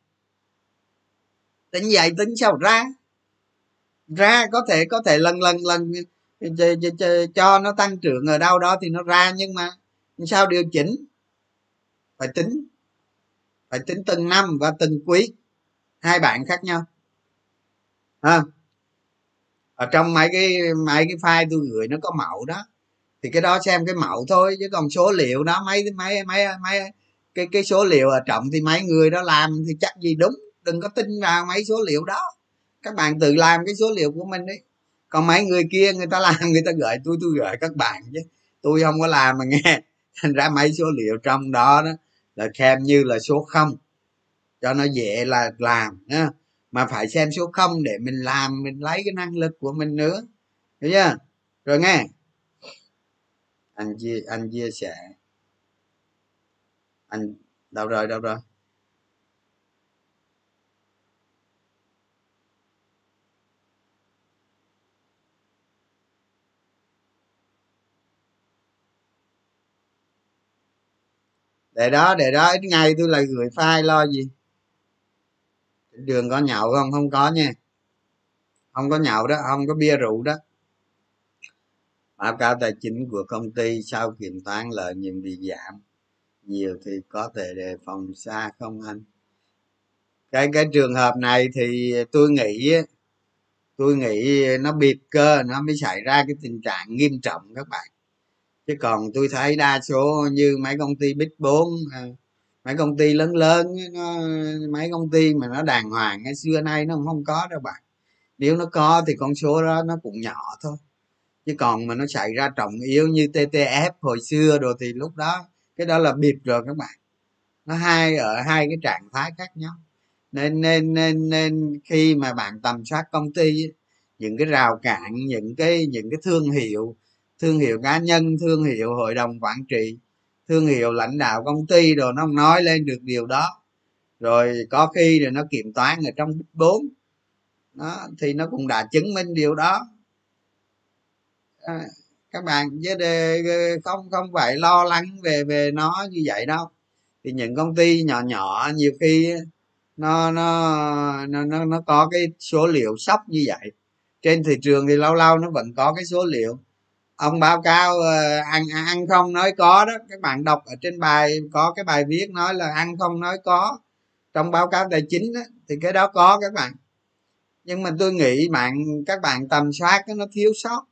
Tính vậy tính sao ra? Ra có thể có thể lần lần lần cho nó tăng trưởng ở đâu đó thì nó ra nhưng mà sao điều chỉnh? Phải tính. Phải tính từng năm và từng quý. Hai bạn khác nhau. À, ở trong mấy cái mấy cái file tôi gửi nó có mẫu đó thì cái đó xem cái mẫu thôi, chứ còn số liệu đó, mấy mấy mấy mấy, cái cái số liệu ở trọng thì mấy người đó làm thì chắc gì đúng, đừng có tin vào mấy số liệu đó. Các bạn tự làm cái số liệu của mình đấy còn mấy người kia, người ta làm, người ta gửi, tôi tôi gửi các bạn chứ. Tôi không có làm mà nghe. Thành ra mấy số liệu trong đó đó là xem như là số không. Cho nó dễ là làm nha mà phải xem số không để mình làm, mình lấy cái năng lực của mình nữa. Hiểu chưa? Rồi nghe anh chia anh chia sẻ. Anh, đâu rồi đâu rồi? Để đó để đó, ít ngày tôi lại gửi file lo gì? Đường có nhậu không? Không có nha. Không có nhậu đó, không có bia rượu đó báo cáo tài chính của công ty sau kiểm toán lợi nhuận bị giảm. Nhiều thì có thể đề phòng xa không anh? Cái cái trường hợp này thì tôi nghĩ tôi nghĩ nó bịp cơ nó mới xảy ra cái tình trạng nghiêm trọng các bạn. Chứ còn tôi thấy đa số như mấy công ty big 4 ờ, mấy công ty lớn lớn nó, mấy công ty mà nó đàng hoàng xưa nay nó không có đâu bạn. Nếu nó có thì con số đó nó cũng nhỏ thôi chứ còn mà nó xảy ra trọng yếu như ttf hồi xưa rồi thì lúc đó, cái đó là biệt rồi các bạn. Nó hai ở hai cái trạng thái khác nhau. Nên nên nên nên khi mà bạn tầm soát công ty những cái rào cản, những cái những cái thương hiệu thương hiệu cá nhân, thương hiệu hội đồng quản trị, thương hiệu lãnh đạo công ty rồi nó không nói lên được điều đó. Rồi có khi rồi nó kiểm toán ở trong bốn. Đó, thì nó cũng đã chứng minh điều đó à, các bạn chứ đề, không không phải lo lắng về về nó như vậy đâu. Thì những công ty nhỏ nhỏ nhiều khi nó nó nó nó, nó có cái số liệu sốc như vậy. Trên thị trường thì lâu lâu nó vẫn có cái số liệu. Ông báo cáo ờ, ăn ăn không nói có đó các bạn đọc ở trên bài có cái bài viết nói là ăn không nói có. Trong báo cáo tài chính đó, thì cái đó có các bạn. Nhưng mà tôi nghĩ bạn các bạn tầm soát nó thiếu sót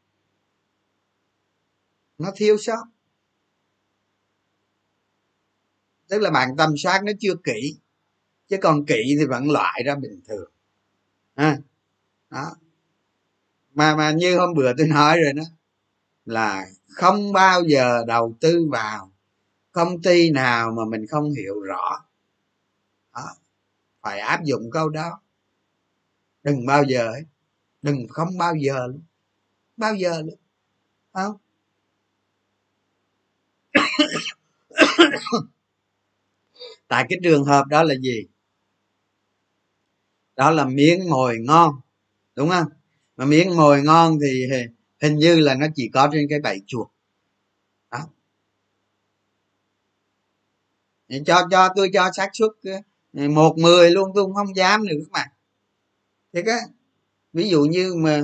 nó thiếu sót. Tức là bạn tâm soát nó chưa kỹ. Chứ còn kỹ thì vẫn loại ra bình thường. À, đó. Mà mà như hôm bữa tôi nói rồi đó là không bao giờ đầu tư vào công ty nào mà mình không hiểu rõ. Đó. phải áp dụng câu đó. Đừng bao giờ đừng không bao giờ luôn. Bao giờ luôn. Không? tại cái trường hợp đó là gì? Đó là miếng mồi ngon, đúng không? Mà miếng mồi ngon thì hình như là nó chỉ có trên cái bẫy chuột. Đó. Cho cho tôi cho xác suất ờ, một mười luôn, tôi cũng không dám nữa các bạn thế cái ví dụ như mà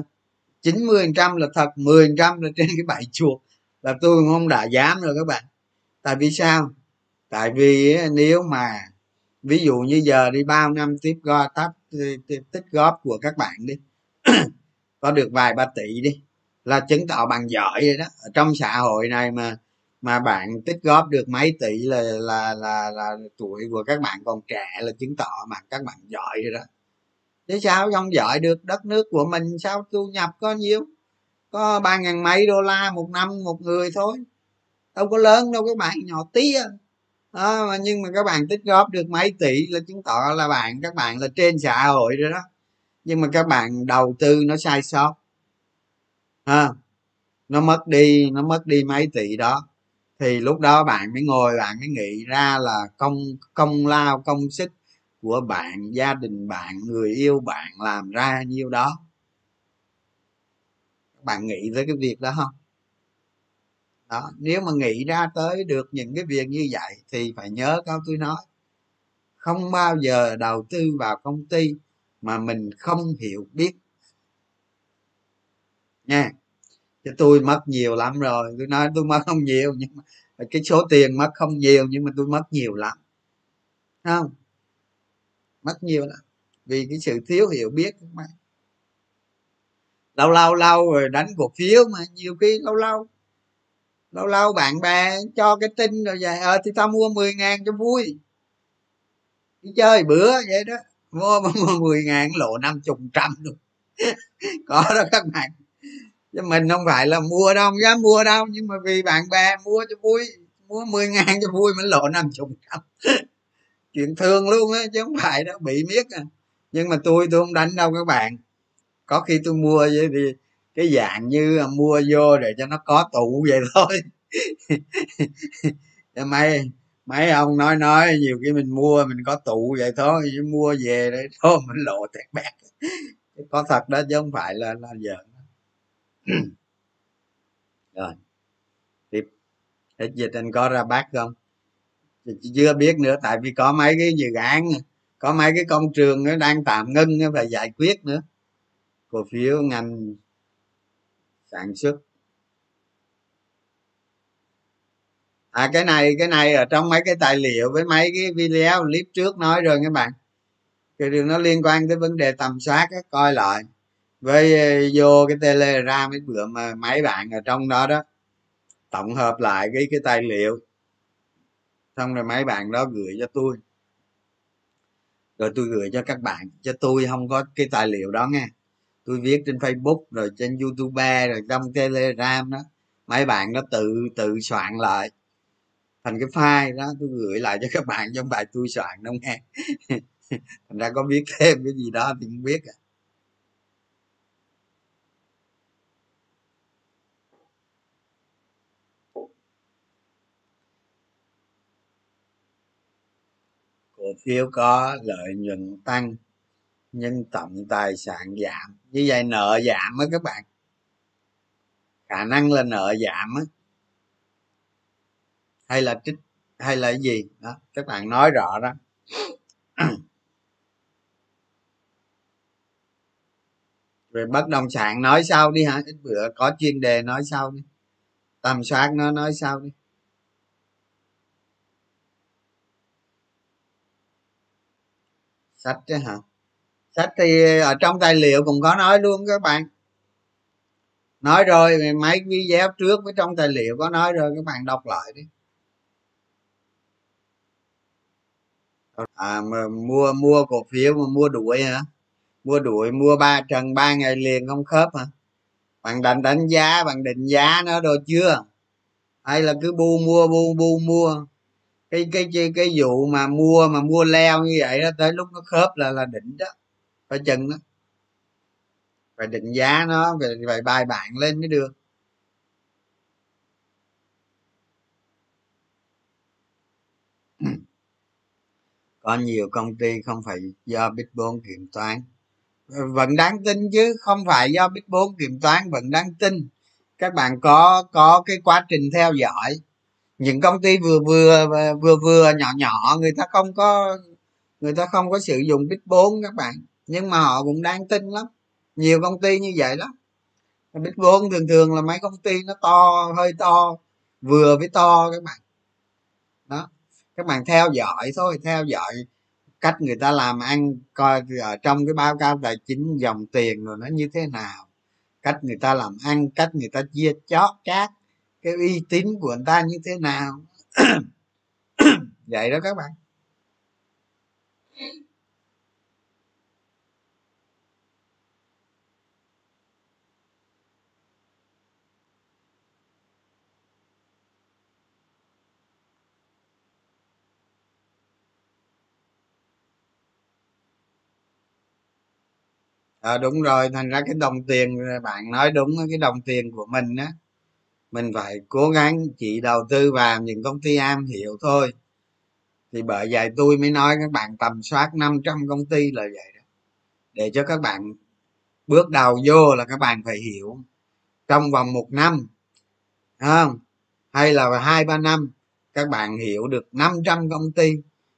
90 trăm là thật 10 trăm là trên cái bẫy chuột là tôi không đã dám rồi các bạn. Tại vì sao? Tại vì nếu mà ví dụ như giờ đi bao năm tiếp góp tích góp của các bạn đi, có được vài ba tỷ đi, là chứng tỏ bằng giỏi rồi đó. Ở trong xã hội này mà mà bạn tích góp được mấy tỷ là là là là tuổi của các bạn còn trẻ là chứng tỏ mà các bạn giỏi rồi đó. Chứ sao không giỏi được đất nước của mình? Sao thu nhập có nhiêu? Có ba ngàn mấy đô la một năm một người thôi. Đâu có lớn đâu các bạn nhỏ tí à. đó, mà nhưng mà các bạn tích góp được mấy tỷ là chứng tỏ là bạn các bạn là trên xã hội rồi đó. Nhưng mà các bạn đầu tư nó sai sót. À, nó mất đi nó mất đi mấy tỷ đó. Thì lúc đó bạn mới ngồi bạn mới nghĩ ra là công công lao công sức của bạn gia đình bạn người yêu bạn làm ra nhiêu đó bạn nghĩ tới cái việc đó không? Đó, nếu mà nghĩ ra tới được những cái việc như vậy thì phải nhớ câu tôi nói. Không bao giờ đầu tư vào công ty mà mình không hiểu biết. Nha, chứ tôi mất nhiều lắm rồi. Tôi nói tôi mất không nhiều, nhưng mà cái số tiền mất không nhiều, nhưng mà tôi mất nhiều lắm. Không? Mất nhiều lắm. Vì cái sự thiếu hiểu biết các bạn lâu lâu lâu rồi đánh cổ phiếu mà, nhiều khi lâu lâu. Lâu lâu bạn bè cho cái tin rồi vậy. Ờ thì tao mua 10 ngàn cho vui. Đi chơi bữa vậy đó. Mua mua 10 ngàn lộ năm chục trăm luôn. Có đó các bạn. Chứ mình không phải là mua đâu, không dám mua đâu. Nhưng mà vì bạn bè mua cho vui, mua 10 ngàn cho vui mình lộ năm chục trăm. Chuyện thường luôn á, chứ không phải đó bị miết à. Nhưng mà tôi tôi không đánh đâu các bạn có khi tôi mua vậy thì cái dạng như mua vô để cho nó có tụ vậy thôi. Mấy mấy ông nói nói nhiều khi mình mua mình có tụ vậy thôi, chứ mua về đấy thôi mình lộ tẹt bẹt có thật đó, chứ không phải là là giỡn rồi, tiếp. Hết dịch anh có ra bác không? Chưa biết nữa, tại vì có mấy cái dự án, có mấy cái công trường nó đang tạm ngưng phải giải quyết nữa cổ phiếu ngành sản xuất. À cái này cái này ở trong mấy cái tài liệu với mấy cái video clip trước nói rồi các bạn. Cái điều nó liên quan tới vấn đề tầm soát á, coi lại. Với ờ, vô cái telegram mấy bữa mà mấy bạn ở trong đó đó tổng hợp lại cái cái tài liệu. Xong rồi mấy bạn đó gửi cho tôi. Rồi tôi gửi cho các bạn cho tôi không có cái tài liệu đó nghe tôi viết trên facebook, rồi trên youtube, rồi trong telegram đó. Mấy bạn nó tự tự soạn lại. Thành cái file đó, tôi gửi lại cho các bạn trong bài tôi soạn đâu nghe. Thành ra có biết thêm cái gì đó thì không biết à. cổ phiếu có lợi nhuận tăng nhưng tổng tài sản giảm. Như vậy nợ giảm á các bạn. Khả năng là nợ giảm á. Hay là trích, hay là cái gì? Đó, các bạn nói rõ đó. Về bất động sản nói sau đi hả? Ít bữa có chuyên đề nói sau đi. Tầm soát nó nói sau đi. Sách chứ hả? Sách thì ở trong tài liệu cũng có nói luôn các bạn. Nói rồi mấy video trước với trong tài liệu có nói rồi, các bạn đọc lại đi. À mà mua mua cổ phiếu mà mua đuổi hả? Mua đuổi, mua ba trần ba ngày liền không khớp hả? Bạn đánh đánh giá, bạn định giá nó rồi chưa? Hay là cứ bu mua, bu bu mua? Cái cái cái cái vụ mà mua mà mua leo như vậy đó, tới lúc nó khớp là là đỉnh đó phải chừng đó. Phải định giá nó phải, phải bài bản lên mới được. Có nhiều công ty không phải do big bốn kiểm toán. Vẫn đáng tin chứ không phải do big bốn kiểm toán vẫn đáng tin. Các bạn có có cái quá trình theo dõi. Những công ty vừa vừa vừa vừa nhỏ nhỏ người ta không có người ta không có sử dụng big bốn các bạn nhưng mà họ cũng đáng tin lắm. Nhiều công ty như vậy lắm. Big bốn thường thường là mấy công ty nó to, hơi to, vừa với to các bạn. Đó. Các bạn theo dõi thôi, theo dõi cách người ta làm ăn, coi ở trong cái báo cáo tài chính dòng tiền rồi nó như thế nào. Cách người ta làm ăn, cách người ta chia chót chát cái uy tín của người ta như thế nào. Vậy đó các bạn. À, đúng rồi thành ra cái đồng tiền bạn nói đúng cái đồng tiền của mình á mình phải cố gắng chỉ đầu tư vào những công ty am hiểu thôi. Thì bởi vậy tôi mới nói các bạn tầm soát 500 công ty là vậy đó. Để cho các bạn bước đầu vô là các bạn phải hiểu trong vòng một năm không? Hay là hai ba năm các bạn hiểu được 500 công ty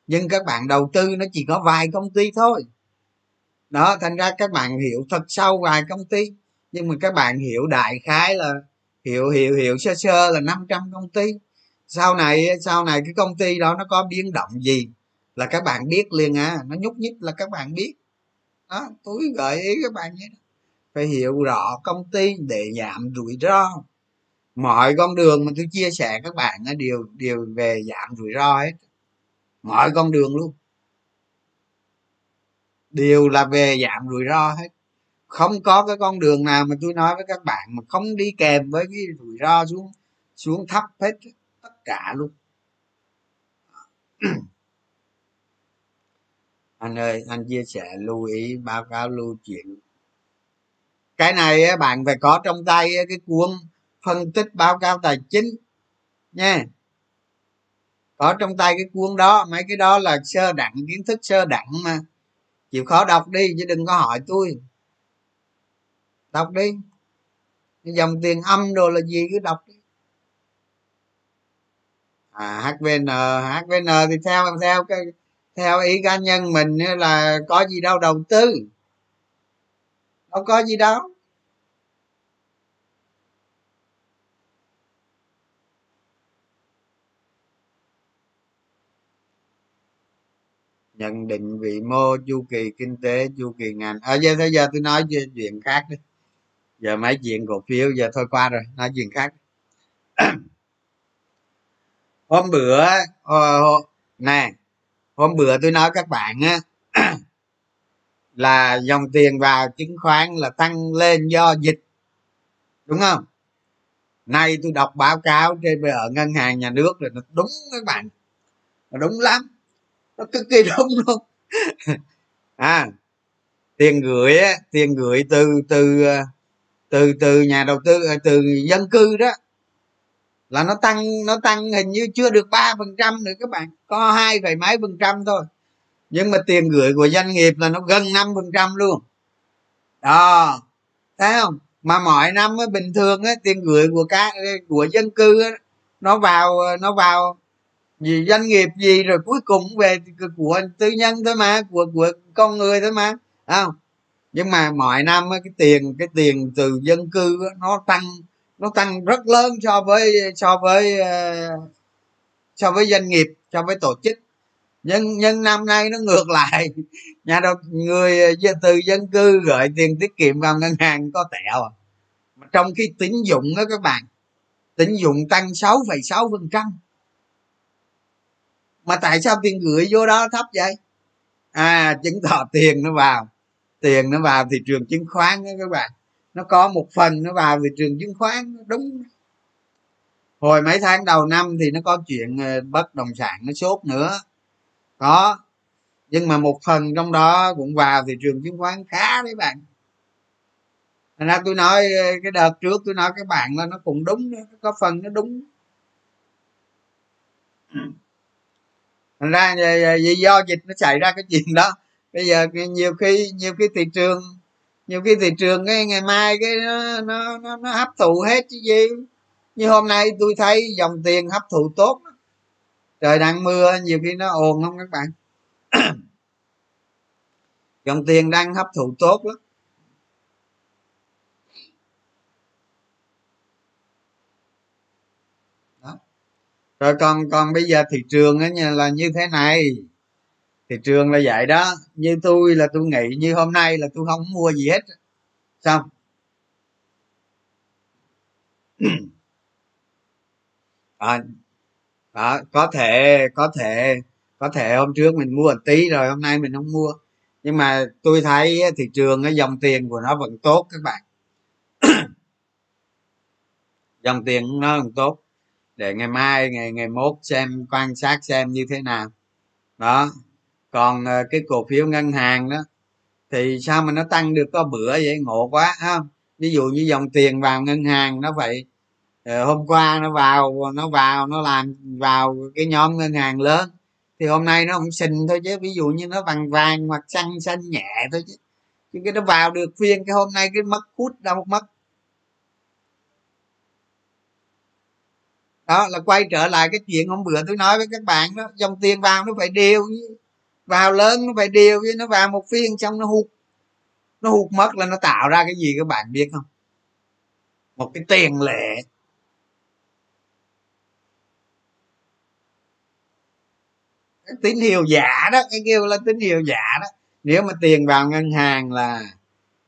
nhưng các bạn đầu tư nó chỉ có vài công ty thôi đó, thành ra các bạn hiểu thật sâu vài công ty. Nhưng mà các bạn hiểu đại khái là hiểu hiểu hiểu sơ sơ là 500 công ty. Sau này sau này cái công ty đó nó có biến động gì là các bạn biết liền à. Nó nhúc nhích là các bạn biết. Đó tôi gợi ý các bạn nhé. Phải hiểu rõ công ty để giảm rủi ro. Mọi con đường mà tôi chia sẻ các bạn đều đều về giảm rủi ro hết. Mọi con đường luôn đều là về giảm rủi ro hết. Không có cái con đường nào mà tôi nói với các bạn mà không đi kèm với cái rủi ro xuống xuống thấp hết tất cả luôn. Anh ơi, anh chia sẻ lưu ý, báo cáo lưu chuyện. cái này bạn phải có trong tay cái cuốn phân tích báo cáo tài chính nha. Có trong tay cái cuốn đó, mấy cái đó là sơ đẳng, kiến thức sơ đẳng mà chịu khó đọc đi, chứ đừng có hỏi tôi. Đọc đi. Dòng tiền âm đồ là gì cứ đọc đi. À hvn hvn thì theo theo cái, theo ý cá nhân mình là có gì đâu đầu tư. Đâu có gì đâu. Nhận định vị mô chu kỳ kinh tế chu kỳ ngành. Ở à, giờ bây giờ tôi nói chuyện khác đi. Giờ mấy chuyện cổ phiếu giờ thôi qua rồi nói chuyện khác hôm bữa uh, nè hôm bữa tôi nói các bạn á là dòng tiền vào chứng khoán là tăng lên do dịch đúng không? Nay tôi đọc báo cáo trên ở ngân hàng nhà nước rồi nó đúng các bạn nó đúng lắm nó cực kỳ đúng luôn. À tiền gửi á, tiền gửi từ từ ờ, từ từ nhà đầu tư ờ, từ dân cư đó là nó tăng nó tăng hình như chưa được ba phần trăm nữa các bạn có hai phẩy mấy phần trăm thôi. Nhưng mà tiền gửi của doanh nghiệp là nó gần năm phần trăm luôn. Đó thấy không? Mà mọi năm á, bình thường á, tiền gửi của các của dân cư á, nó vào ờ, nó vào gì doanh nghiệp gì rồi cuối cùng về của tư nhân thôi mà của của con người thôi mà không? Nhưng mà mọi năm cái tiền cái tiền từ dân cư nó tăng nó tăng rất lớn so với so với ờ, so với doanh nghiệp so với tổ chức. Nhưng nhưng năm nay nó ngược lại. Nhà đầu người từ dân cư gửi tiền tiết kiệm vào ngân hàng có tẹo à. trong khi tín dụng đó các bạn tín dụng tăng 6,6 phần trăm mà tại sao tiền gửi vô đó thấp vậy? À chứng tỏ tiền nó vào. Tiền nó vào thị trường chứng khoán đó các bạn. Nó có một phần nó vào thị trường chứng khoán đúng. Hồi mấy tháng đầu năm thì nó có chuyện ờ, bất động sản nó sốt nữa. Có. Nhưng mà một phần trong đó cũng vào thị trường chứng khoán khá đấy bạn. Thành ra tôi nói ờ, cái đợt trước tôi nói các bạn là nó cũng đúng có phần nó đúng thành ra ờ, ờ, vì do dịch nó xảy ra cái chuyện đó. Bây giờ nhiều khi nhiều khi thị trường nhiều khi thị trường cái ngày mai cái nó nó nó, nó hấp thụ hết chứ gì. Như hôm nay tôi thấy dòng tiền hấp thụ tốt trời đang mưa nhiều khi nó ồn không các bạn? Dòng tiền đang hấp thụ tốt lắm. Rồi còn còn bây giờ thị trường á là như thế này. Thị trường là vậy đó. Như tôi là tôi nghĩ như hôm nay là tôi không mua gì hết. Xong. À, đó có thể có thể có thể hôm trước mình mua một tí rồi hôm nay mình không mua. Nhưng mà tôi thấy thị trường cái dòng tiền của nó vẫn tốt các bạn. Dòng tiền nó vẫn tốt để ngày mai, ngày ngày mốt xem, quan sát xem như thế nào. Đó. Còn ờ, cái cổ phiếu ngân hàng đó, thì sao mà nó tăng được có bữa vậy? Ngộ quá không? Ví dụ như dòng tiền vào ngân hàng nó vậy. Ờ, hôm qua nó vào nó vào, nó làm vào cái nhóm ngân hàng lớn, thì hôm nay nó không xình thôi chứ. Ví dụ như nó vàng vàng hoặc xanh xanh nhẹ thôi chứ. Chứ cái nó vào được phiên cái hôm nay cái mất hút đâu mất. Đó, là quay trở lại cái chuyện hôm bữa tôi nói với các bạn đó, dòng tiền vào nó phải đều vào lớn nó phải đều với nó vào một phiên xong nó hụt nó hụt mất là nó tạo ra cái gì các bạn biết không? Một cái tiền lệ. Cái tín hiệu giả đó, cái kêu là tín hiệu giả đó. Nếu mà tiền vào ngân hàng là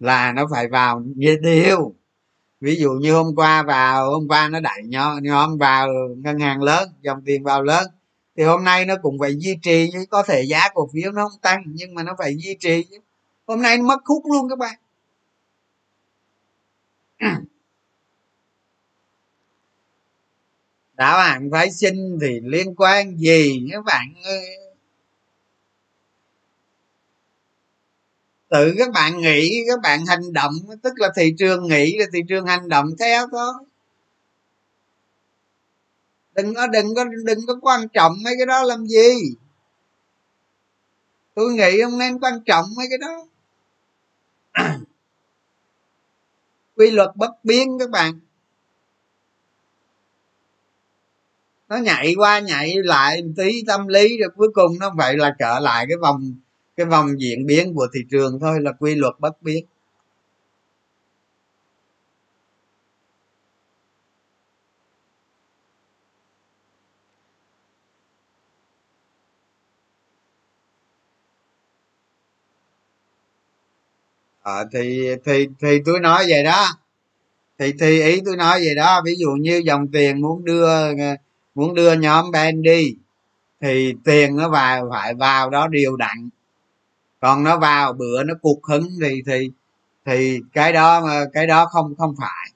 là nó phải vào như điều ví dụ như hôm qua vào, hôm qua nó đẩy nhóm nhóm vào ngân hàng lớn, dòng tiền vào lớn. Thì hôm nay nó cũng phải duy trì, chứ có thể giá cổ phiếu nó không tăng, nhưng mà nó phải duy trì chứ. Hôm nay nó mất khúc luôn các bạn. Đảo hạn phái sinh thì liên quan gì? Các bạn ơi tự các bạn nghĩ, các bạn hành động, tức là thị trường nghĩ là thị trường hành động theo thôi đừng có đừng có đừng có quan trọng mấy cái đó làm gì. Tôi nghĩ không nên quan trọng mấy cái đó. Quy luật bất biến các bạn. Nó nhảy qua nhảy lại một tí tâm lý rồi cuối cùng nó vậy là trở lại cái vòng cái vòng diễn biến của thị trường thôi là quy luật bất biến. À, thì thì thì tôi nói vậy đó. Thì thì ý tôi nói vậy đó. Ví dụ như dòng tiền muốn đưa muốn đưa nhóm ben đi thì tiền nó vào phải vào đó điều đặn còn nó vào bữa nó cục hứng thì thì thì cái đó mà cái đó không không phải.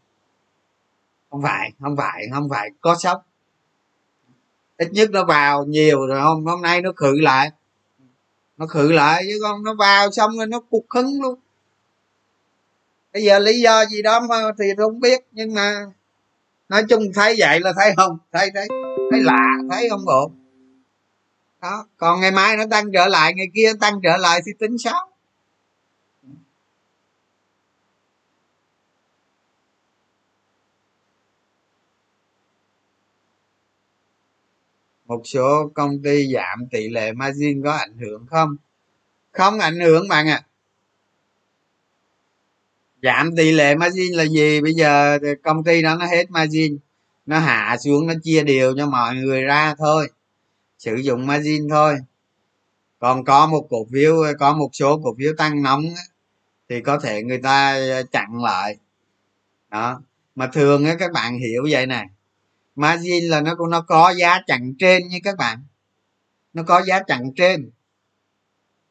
Không phải không phải không phải có sốc. Ít nhất nó vào nhiều rồi hôm hôm nay nó khử lại. Nó khử lại chứ con, nó vào xong rồi nó cục hứng luôn. Bây giờ lý do gì đó mà thì tôi không biết, nhưng mà nói chung thấy vậy là thấy không? Thấy thấy thấy lạ, thấy không ổn đó. Còn ngày mai nó tăng trở lại, ngày kia tăng trở lại thì tính sao một số công ty giảm tỷ lệ margin có ảnh hưởng không? Không ảnh hưởng, bạn ạ. À. giảm tỷ lệ margin là gì? Bây giờ công ty đó nó hết margin, nó hạ xuống, nó chia đều cho mọi người ra thôi sử dụng margin thôi. Còn có một cổ phiếu, có một số cổ phiếu tăng nóng thì có thể người ta ờ, chặn lại. Đó. Mà thường các bạn hiểu vậy này margin là nó nó có giá chặn trên như các bạn. Nó có giá chặn trên.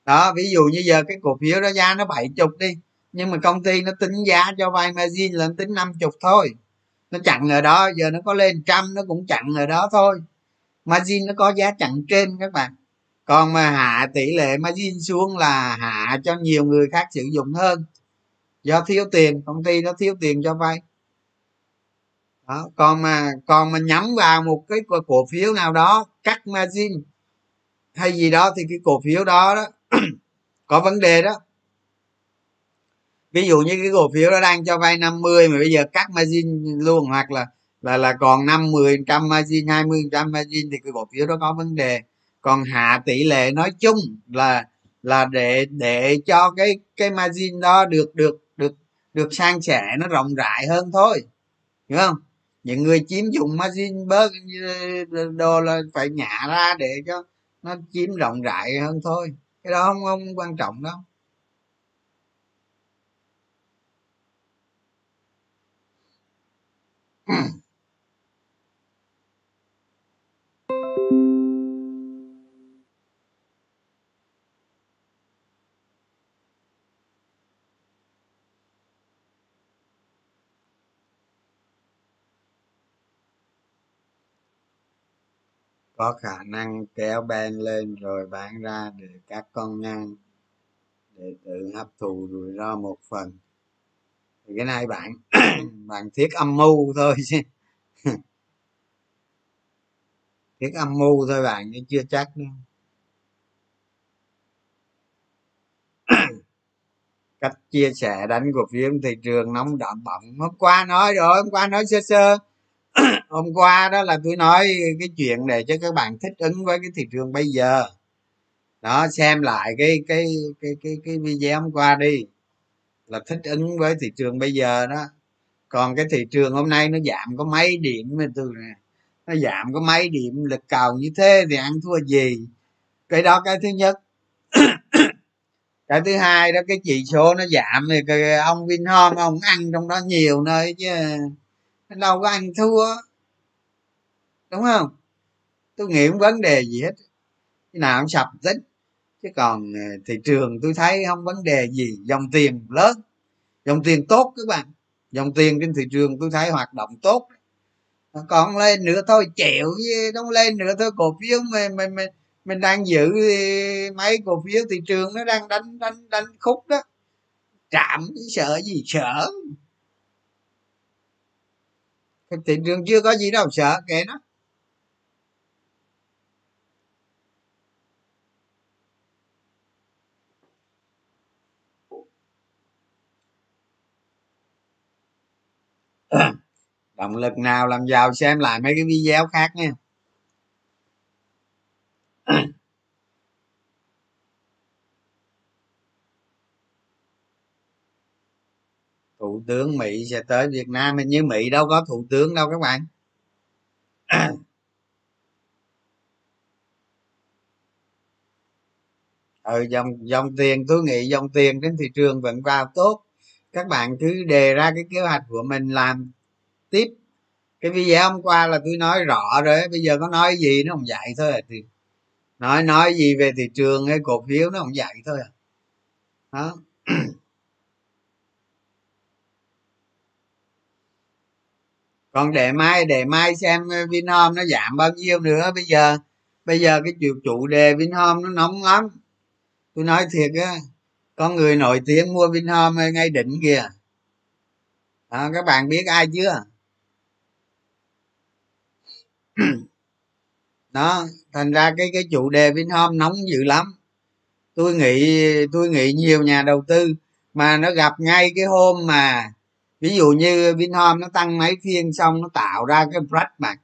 Đó, ví dụ như giờ cái cổ phiếu đó giá nó bảy chục đi, nhưng mà công ty nó tính giá cho vay margin là nó tính năm chục thôi. Nó chặn ở đó, giờ nó có lên trăm, nó cũng chặn ở đó thôi margin nó có giá chặn trên các bạn. Còn mà hạ tỷ lệ margin xuống là hạ cho nhiều người khác sử dụng hơn. Do thiếu tiền, công ty nó thiếu tiền cho vay. Đó. còn mà còn mà nhắm vào một cái cổ phiếu nào đó, cắt margin hay gì đó thì cái cổ phiếu đó đó có vấn đề đó. Ví dụ như cái cổ phiếu đó đang cho vay 50 mà bây giờ cắt margin luôn hoặc là là là còn năm mười trăm margin, hai mươi trăm margin thì cái cổ phiếu đó có vấn đề. Còn hạ tỷ lệ nói chung là là để để cho cái cái margin đó được được được được sang sẻ nó rộng rãi hơn thôi. Hiểu không? Những người chiếm dụng margin bớt đồ là phải nhả ra để cho nó chiếm rộng rãi hơn thôi. Cái đó không không quan trọng đâu. Có khả năng kéo ben lên rồi bán ra để các con ngang để tự hấp thụ rủi ro một phần. Thì cái này bạn bạn thiết âm mưu thôi chứ. Thiết âm mưu thôi bạn, chứ chưa chắc đâu. Cách chia sẻ đánh cổ phiếu thị trường nóng đậm bỏng hôm qua nói rồi hôm qua nói sơ sơ. hôm qua đó là tôi nói cái chuyện để cho các bạn thích ứng với cái thị trường bây giờ. Đó, xem lại cái cái cái cái cái video hôm qua đi, là thích ứng với thị trường bây giờ đó. Còn cái thị trường hôm nay nó giảm có mấy điểm mà tôi nè, nó giảm có mấy điểm, lực cầu như thế thì ăn thua gì? Cái đó cái thứ nhất. Cái thứ hai đó, cái chỉ số nó giảm thì cái ông vinhom ông ăn trong đó nhiều nơi chứ đâu có ăn thua. Đúng không? Tôi nghĩ không vấn đề gì hết. Cái nào cũng sập tính chứ còn ờ, thị trường tôi thấy không vấn đề gì. Dòng tiền lớn. Dòng tiền tốt các bạn. Dòng tiền trên thị trường tôi thấy hoạt động tốt. Còn lên nữa thôi chịu chứ. Không lên nữa thôi. Cổ phiếu mình mình mình, mình đang giữ mấy cổ phiếu thị trường nó đang đánh đánh đánh khúc đó. Chạm sợ gì sợ thị trường chưa có gì đâu, sợ kệ nó. Động lực nào làm giàu xem lại mấy cái video khác nha. Thủ tướng mỹ sẽ tới việt nam. Hình như mỹ đâu có thủ tướng đâu các bạn. Ừ dòng dòng tiền tôi nghĩ dòng tiền trên thị trường vẫn vào tốt. Các bạn cứ đề ra cái kế hoạch của mình làm tiếp. Cái video hôm qua là tôi nói rõ rồi bây giờ có nói gì nó không dạy thôi à. thì nói nói gì về thị trường hay cổ phiếu nó không dạy thôi à. Đó còn để mai để mai xem ờ, vinhome nó giảm bao nhiêu nữa. Bây giờ bây giờ cái chủ chủ đề vinhome nó nóng lắm. Tôi nói thiệt á có người nổi tiếng mua vinhome ngay đỉnh kìa. À, các bạn biết ai chưa? Đó thành ra cái cái chủ đề vinhome nóng dữ lắm. Tôi nghĩ tôi nghĩ nhiều nhà đầu tư mà nó gặp ngay cái hôm mà ví dụ như vinhome nó tăng mấy phiên xong nó tạo ra cái break bạn,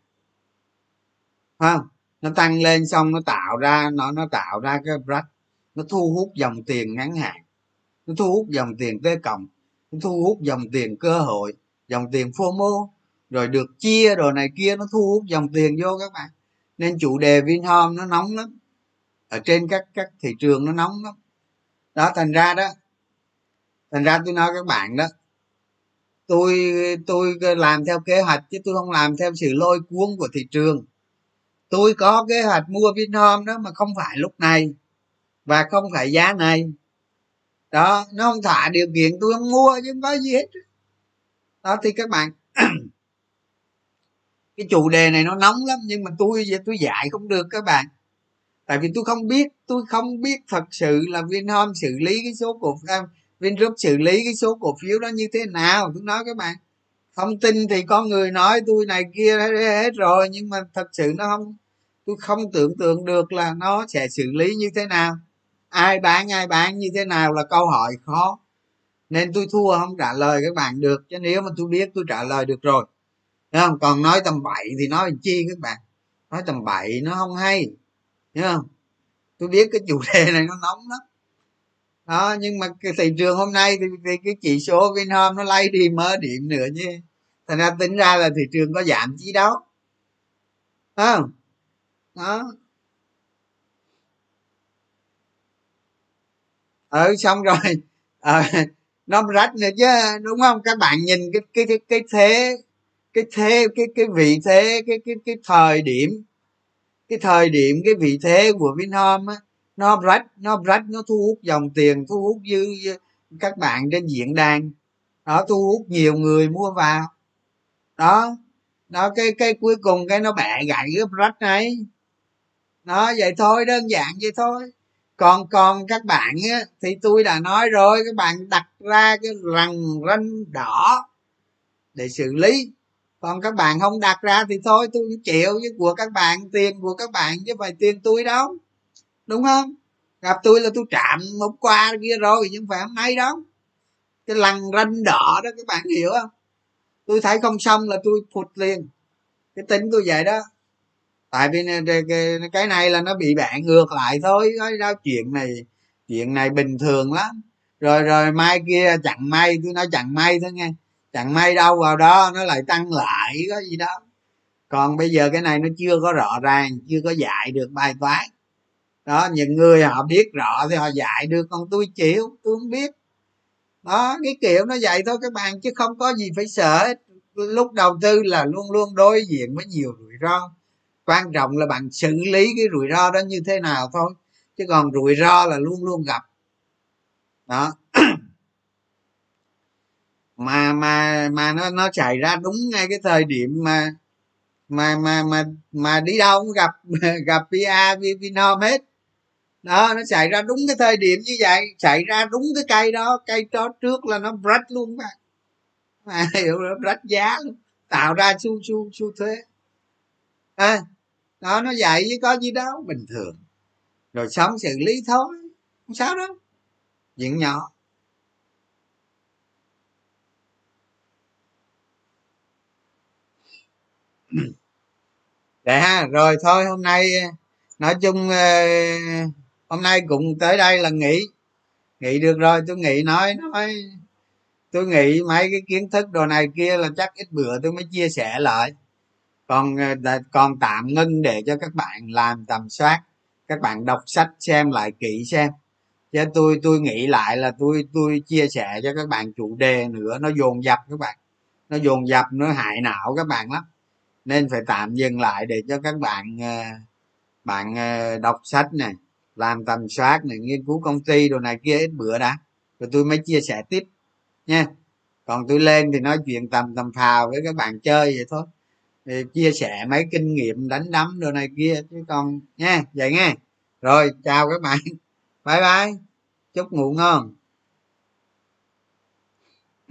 không nó tăng lên xong nó tạo ra nó nó tạo ra cái break nó thu hút dòng tiền ngắn hạn. Nó thu hút dòng tiền t cộng nó thu hút dòng tiền cơ hội dòng tiền fomo. Rồi được chia rồi này kia nó thu hút dòng tiền vô các bạn. Nên chủ đề vinhome nó nóng lắm. Ở trên các các thị trường nó nóng lắm. Đó thành ra đó. Thành ra tôi nói các bạn đó tôi tôi làm theo kế hoạch chứ tôi không làm theo sự lôi cuốn của thị trường. Tôi có kế hoạch mua vinhome đó mà không phải lúc này và không phải giá này. Đó, nó không thỏa điều kiện, tôi không mua chứ không có gì hết. Đó thì các bạn. Cái chủ đề này nó nóng lắm, nhưng mà tôi tôi dạy không được các bạn. Tại vì tôi không biết, tôi không biết thật sự là vinhome xử lý cái số cổ phiếu vingroup xử lý cái số cổ phiếu đó như thế nào? Tôi nói các bạn, thông tin thì có người nói tôi này kia hết rồi, nhưng mà thật sự nó không, tôi không tưởng tượng được là nó sẽ xử lý như thế nào. Ai bán ai bán, như thế nào là câu hỏi khó. Nên tôi thua không trả lời các bạn được, chứ nếu mà tôi biết tôi trả lời được rồi. Đúng không? Còn nói tầm bậy thì nói làm chi các bạn? Nói tầm bậy nó không hay đúng không? Tôi biết cái chủ đề này nó nóng lắm đó nhưng mà cái thị trường hôm nay thì, thì cái chỉ số vinhome nó lay đi mớ điểm nữa chứ. Thành ra tính ra là thị trường có giảm chí đâu không? Đó. Ừ xong rồi. À, nó rách nữa chứ đúng không? Các bạn nhìn cái cái cái cái thế cái thế cái cái vị thế cái cái cái thời điểm cái thời điểm cái vị thế của vinhome á nó rách nó rách nó thu hút dòng tiền, thu hút dư các bạn trên diễn đàn. Đó thu hút nhiều người mua vào. Đó đó cái cái cuối cùng cái nó bẻ gãy cái rách này. Nó vậy thôi, đơn giản vậy thôi. Còn còn các bạn á, thì tôi đã nói rồi, các bạn đặt ra cái rằng ranh đỏ để xử lý. Còn các bạn không đặt ra thì thôi, tôi chịu với của các bạn, tiền của các bạn chứ phải tiền tôi đâu đúng không? Gặp tôi là tôi chạm hôm qua kia rồi, nhưng phải hôm nay đó cái lằn ranh đỏ đó, các bạn hiểu không? Tôi thấy không xong là tôi phụt liền. Cái tính tôi vậy đó. Tại vì cái này là nó bị bạn ngược lại thôi. Nói đâu chuyện này chuyện này bình thường lắm. Rồi rồi mai kia chặn may, tôi nói chặn may thôi nghe. Chặn may đâu, vào đó nó lại tăng lại, có gì đó. Còn bây giờ cái này nó chưa có rõ ràng, chưa có dạy được bài toán đó, những người họ biết rõ thì họ dạy được, còn tôi chịu, tôi không biết. Đó, cái kiểu nó vậy thôi các bạn, chứ không có gì phải sợ lúc đầu tư là luôn luôn đối diện với nhiều rủi ro. Quan trọng là bạn xử lý cái rủi ro đó như thế nào thôi, chứ còn rủi ro là luôn luôn gặp. Đó. Mà mà mà nó nó xảy ra đúng ngay cái thời điểm mà mà mà mà mà đi đâu cũng gặp gặp pa vinhome hết đó nó xảy ra đúng cái thời điểm như vậy xảy ra đúng cái cây đó cây đó trước là nó rách luôn mà. Mà hiểu nó rách giá luôn tạo ra xu xu xu thuế. À, đó nó vậy chứ có gì đâu bình thường. Rồi sống xử lý thôi không sao đâu chuyện nhỏ. Để ha dạ, rồi thôi hôm nay ờ, nói chung uh, hôm nay cũng tới đây là nghỉ. Nghỉ được rồi, tôi nghỉ nói nói, tôi nghĩ mấy cái kiến thức đồ này kia là chắc ít bữa tôi mới chia sẻ lại. Còn ờ, còn tạm ngưng để cho các bạn làm tầm soát, các bạn đọc sách xem lại kỹ xem. Chứ tôi tôi nghĩ lại là tôi tôi chia sẻ cho các bạn chủ đề nữa, nó dồn dập các bạn. Nó dồn dập, nó hại não các bạn lắm. Nên phải tạm dừng lại để cho các bạn ờ, bạn ờ, đọc sách này làm tầm soát này, nghiên cứu công ty đồ này kia ít bữa đã. Rồi tôi mới chia sẻ tiếp, nha. Còn tôi lên thì nói chuyện tầm tầm phào với các bạn chơi vậy thôi. Thì chia sẻ mấy kinh nghiệm đánh đấm đồ này kia, chứ còn, nha, vậy nghe rồi, chào các bạn. Bye bye. Chúc ngủ ngon.